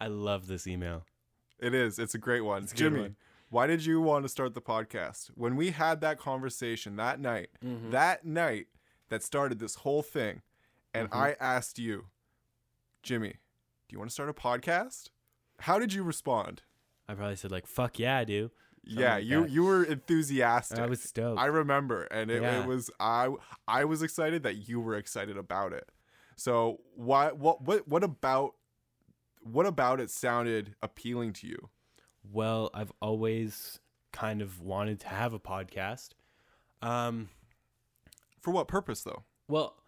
I love this email. It is. It's a great one. good Jimmy, one. why did you want to start the podcast? When we had that conversation that night, Mm-hmm. that night that started this whole thing, and Mhm. I asked you, Jimmy, do you want to start a podcast? How did you respond? I probably said like, "Fuck yeah, I do." yeah, like you that. you were enthusiastic. I was stoked. I remember, and it, Yeah. it was I I was excited that you were excited about it. So why what what what about what about it sounded appealing to you? Well, I've always kind of wanted to have a podcast. Um, For what purpose though? well,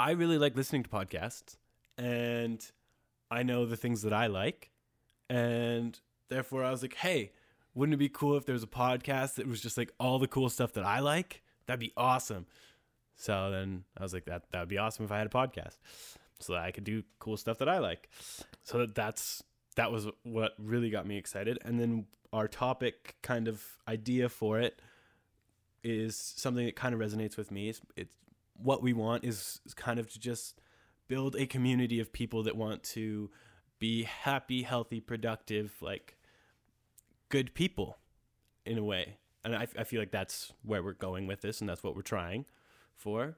I really like listening to podcasts, and I know the things that I like, and therefore I was like, hey, wouldn't it be cool if there was a podcast that was just like all the cool stuff that I like? That'd be awesome. So then I was like, that that would be awesome if I had a podcast, so that I could do cool stuff that I like. So that that's that was what really got me excited. And then our topic kind of idea for it is something that kind of resonates with me. It's, it's what we want is, kind of to just build a community of people that want to be happy, healthy, productive, like good people in a way. And I, I feel like that's where we're going with this, and that's what we're trying for.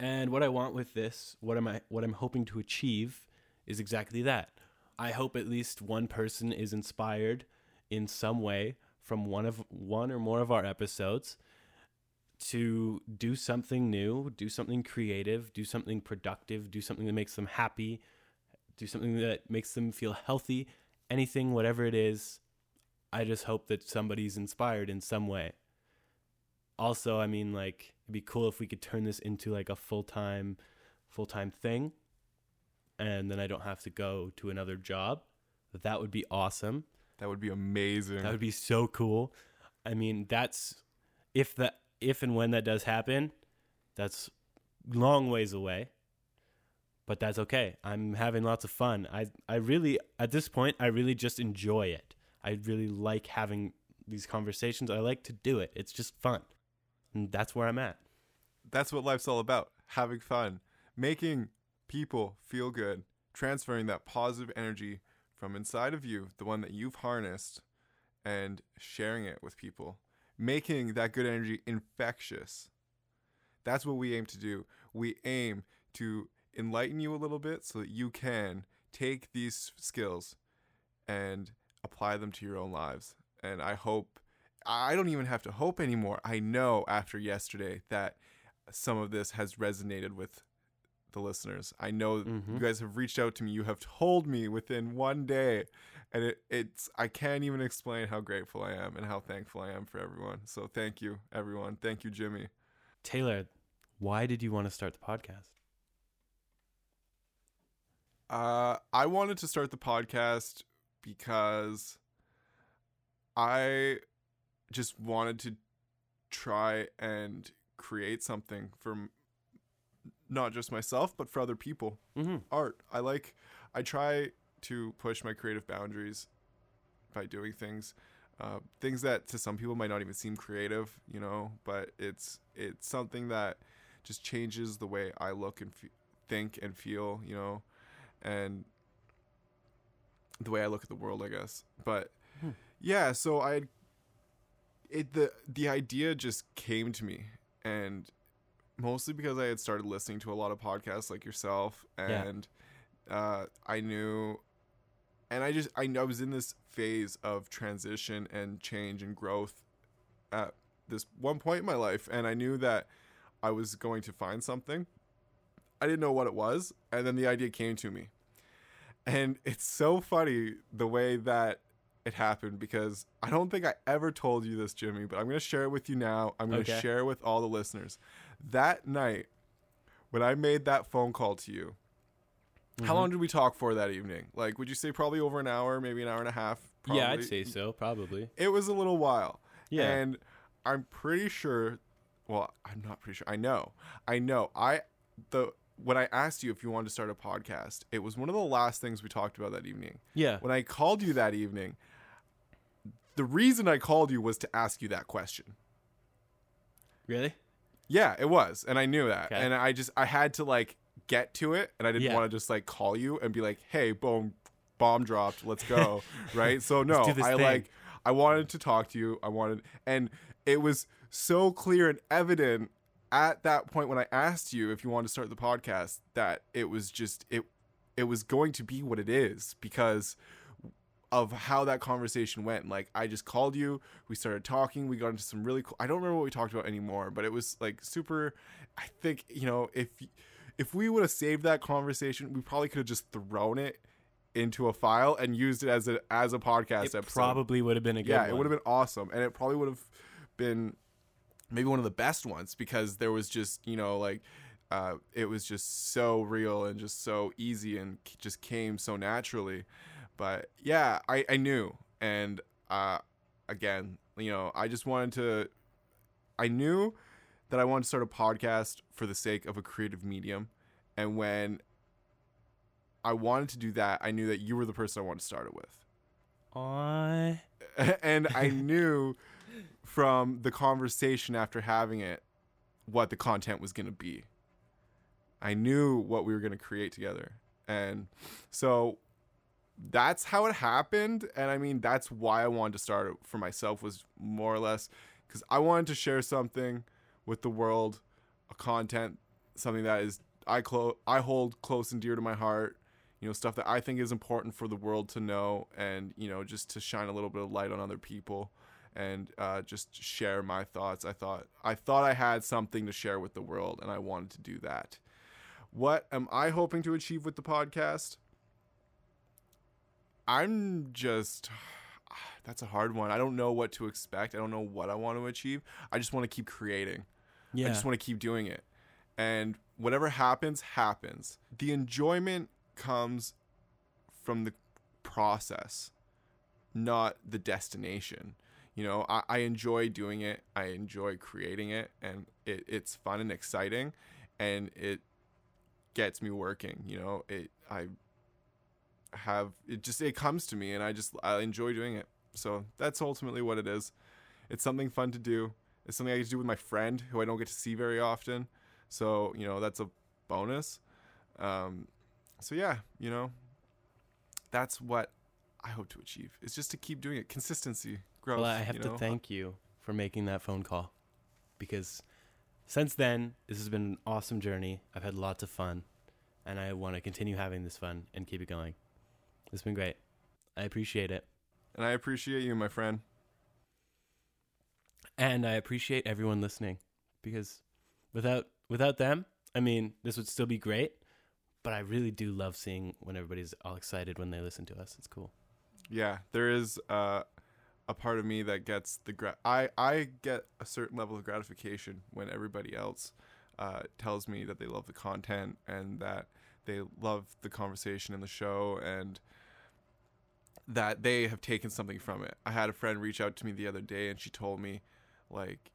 And what I want with this, what am I, what I'm hoping to achieve, is exactly that. I hope at least one person is inspired in some way from one of one or more of our episodes to do something new, do something creative, do something productive, do something that makes them happy, do something that makes them feel healthy, anything whatever it is. I just hope that somebody's inspired in some way. Also, I mean like it'd be cool if we could turn this into like a full-time full-time thing and then I don't have to go to another job. That would be awesome. That would be amazing. That would be so cool. I mean, that's if that if and when that does happen, that's long ways away. But that's okay. I'm having lots of fun. I I really at this point I really just enjoy it. I really like having these conversations. I like to do it. It's just fun. And that's where I'm at. That's what life's all about. Having fun, making people feel good, transferring that positive energy from inside of you, the one that you've harnessed, and sharing it with people, making that good energy infectious. That's what we aim to do. We aim to enlighten you a little bit so that you can take these skills and apply them to your own lives. And I hope, I don't even have to hope anymore. I know after yesterday that some of this has resonated with the listeners. I know Mhm. you guys have reached out to me. You have told me within one day, and it, it's I can't even explain how grateful I am and how thankful I am for everyone. So thank you, everyone. Thank you, Jimmy. Taylor, why did you want to start the podcast? Uh, I wanted to start the podcast because I just wanted to try and create something for not just myself, but for other people. Mm-hmm. art. I like I try to push my creative boundaries by doing things uh, things that to some people might not even seem creative, you know, but it's it's something that just changes the way I look and fe- think and feel, you know, and the way I look at the world, I guess. But Hmm. yeah, so I it the the idea just came to me and mostly because I had started listening to a lot of podcasts like yourself Yeah. and uh, I knew, and I just I, I was in this phase of transition and change and growth at this one point in my life, and I knew that I was going to find something. I didn't know what it was, and then the idea came to me, and it's so funny the way that it happened because I don't think I ever told you this, Jimmy, but I'm going to share it with you now. I'm going to Okay. share it with all the listeners. That night, when I made that phone call to you, Mm-hmm. how long did we talk for that evening? Like, would you say probably over an hour, maybe an hour and a half? Yeah, I'd say so, probably. It was a little while. Yeah. And I'm pretty sure, well, I'm not pretty sure. I know. I know. I, the, when I asked you if you wanted to start a podcast, it was one of the last things we talked about that evening. Yeah. When I called you that evening, the reason I called you was to ask you that question. Really? Yeah, it was, and I knew that, Okay. and I just I had to like get to it, and I didn't Yeah. want to just like call you and be like, "Hey, boom, bomb dropped, let's go," [laughs] right? So no, I thing. like I wanted to talk to you. I wanted, and it was so clear and evident at that point when I asked you if you wanted to start the podcast that it was just it it was going to be what it is because of how that conversation went. Like I just called you, we started talking, we got into some really cool I don't remember what we talked about anymore, but it was like super I think, you know, if if we would have saved that conversation, we probably could have just thrown it into a file and used it as a as a podcast It episode. probably would have been a good yeah, one. it would have been awesome and it probably would have been maybe one of the best ones because there was just, you know, like uh, it was just so real and just so easy and just came so naturally. But yeah, I, I knew. And uh, again, you know, I just wanted to, I knew that I wanted to start a podcast for the sake of a creative medium. And when I wanted to do that, I knew that you were the person I wanted to start it with. Aw. [laughs] and I [laughs] knew from the conversation after having it what the content was going to be. I knew what we were going to create together. And so that's how it happened and I mean that's why I wanted to start it for myself was more or less cuz I wanted to share something with the world, a content, something that is I clo- I hold close and dear to my heart you know stuff that i think is important for the world to know and you know just to shine a little bit of light on other people and uh, just share my thoughts. I thought i thought i had something to share with the world and i wanted to do that. What am i hoping to achieve with the podcast? I'm just [sighs] that's a hard one. I don't know what to expect. I don't know what i want to achieve. I just want to keep creating Yeah. I just want to keep doing it. And whatever happens, happens. The enjoyment comes from the process, not the destination. You know, I, I enjoy doing it. I enjoy creating it, and it, it's fun and exciting, and it gets me working. You know, it I have it just it comes to me, and I just I enjoy doing it. So that's ultimately what it is. It's something fun to do. It's something I get to do with my friend who I don't get to see very often. So, you know, that's a bonus. Um, so, yeah, you know, that's what I hope to achieve. is just to keep doing it. Consistency, growth. Well, I have you to thank you for making that phone call because since then, this has been an awesome journey. I've had lots of fun and I want to continue having this fun and keep it going. It's been great. I appreciate it. And I appreciate you, my friend. And I appreciate everyone listening because without without them, I mean, this would still be great, but I really do love seeing when everybody's all excited when they listen to us. It's cool. Yeah, there is uh, a part of me that gets the gra- I I get a certain level of gratification when everybody else uh, tells me that they love the content and that they love the conversation in the show and that they have taken something from it. I had a friend reach out to me the other day and she told me like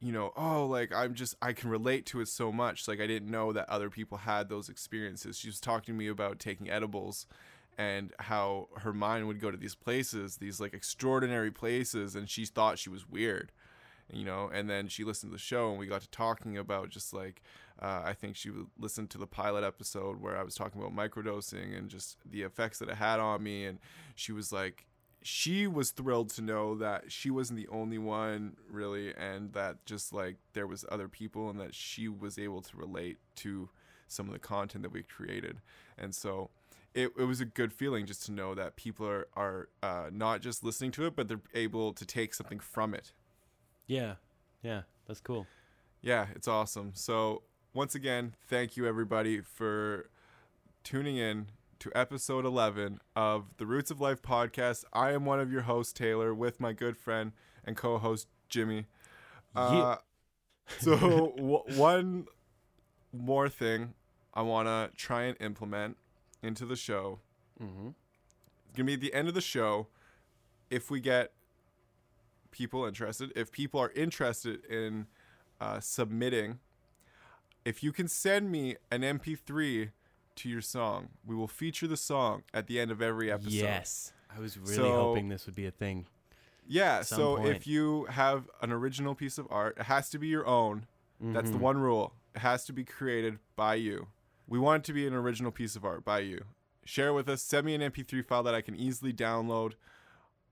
you know, oh, like I'm just I can relate to it so much. Like I didn't know that other people had those experiences. She was talking to me about taking edibles and how her mind would go to these places, these like extraordinary places, and she thought she was weird, you know. And then she listened to the show, and we got to talking about just like uh, I think she listened to the pilot episode where I was talking about microdosing and just the effects that it had on me, and she was like, she was thrilled to know that she wasn't the only one really, and that just like there was other people, and that she was able to relate to some of the content that we created. And so it, it was a good feeling just to know that people are, are uh, not just listening to it, but they're able to take something from it. Yeah. Yeah. That's cool. Yeah, it's awesome. So, once again, thank you everybody for tuning in to episode 11 of the Roots of Life podcast. I am one of your hosts, Taylor, with my good friend and co host, Jimmy. Uh, so, [laughs] w- one more thing I want to try and implement into the show. Mm-hmm. It's going to be at the end of the show. If we get people interested, if people are interested in uh, submitting, if you can send me an MP3 to your song, we will feature the song at the end of every episode. Yes. I was really So- hoping this would be a thing. Yeah. So point. if you have an original piece of art, it has to be your own. That's the Mhm. one rule. It has to be created by you. We want it to be an original piece of art by you. Share it with us. Send me an MP3 file that I can easily download.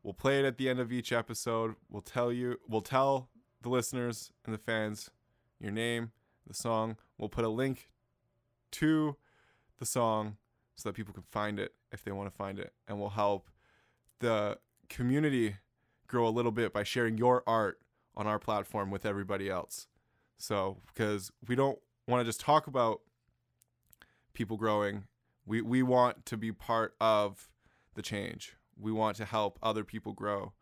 We'll play it at the end of each episode. We'll tell you. We'll tell the listeners and the fans your name, the song. We'll put a link to the song so that people can find it if they want to find it, and we'll help the community grow a little bit by sharing your art on our platform with everybody else. So, because we don't want to just talk about people growing, we, we want to be part of the change. We want to help other people grow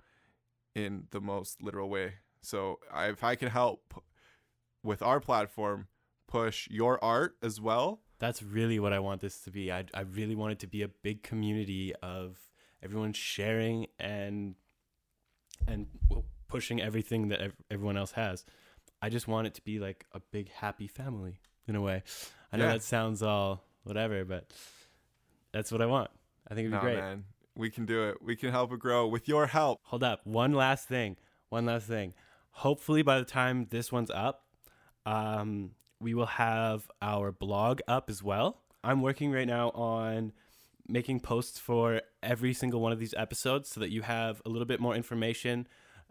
in the most literal way. So, I, if I can help with our platform push your art as well, That's really what I want this to be. I, I really want it to be a big community of everyone sharing and and pushing everything that ev- everyone else has. I just want it to be like a big happy family in a way. I know Yeah. that sounds all whatever, but that's what I want. I think it'd be no, great. man, we can do it. We can help it grow with your help. Hold up. One last thing. One last thing. Hopefully, by the time this one's up, um, we will have our blog up as well. I'm working right now on making posts for every single one of these episodes so that you have a little bit more information,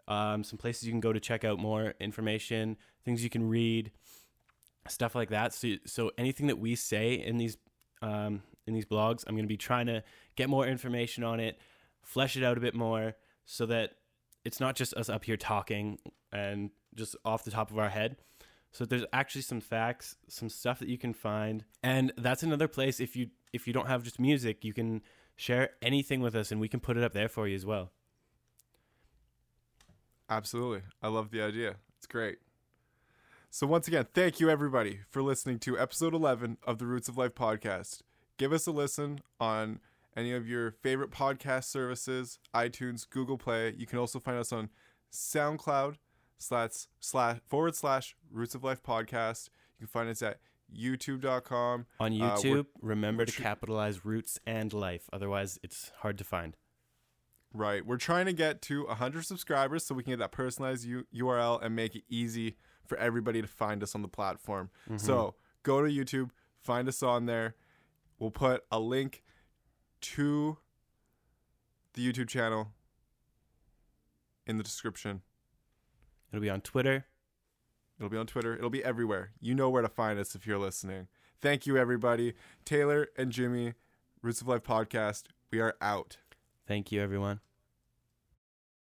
um, some places you can go to check out more information, things you can read, stuff like that. So, so anything that we say in these um, in these blogs, I'm going to be trying to get more information on it, flesh it out a bit more, so that it's not just us up here talking and just off the top of our head. So there's actually some facts, some stuff that you can find, and that's another place. If you if you don't have just music, you can share anything with us, and we can put it up there for you as well. Absolutely. I love the idea. It's great. So, once again, thank you everybody for listening to episode 11 of the Roots of Life podcast. Give us a listen on any of your favorite podcast services, iTunes, Google Play. You can also find us on SoundCloud slash, slash forward slash Roots of Life podcast. You can find us at youtube.com. On Uh, YouTube, remember to capitalize roots and life, otherwise it's hard to find. Right. We're trying to get to 100 subscribers so we can get that personalized U- URL and make it easy for everybody to find us on the platform. So go to YouTube, find us on there. We'll put a link to the YouTube channel in the description. It'll be on Twitter. It'll be on Twitter. It'll be everywhere. You know where to find us if you're listening. Thank you, everybody. Taylor and Jimmy, Roots of Life podcast. We are out. Thank you, everyone.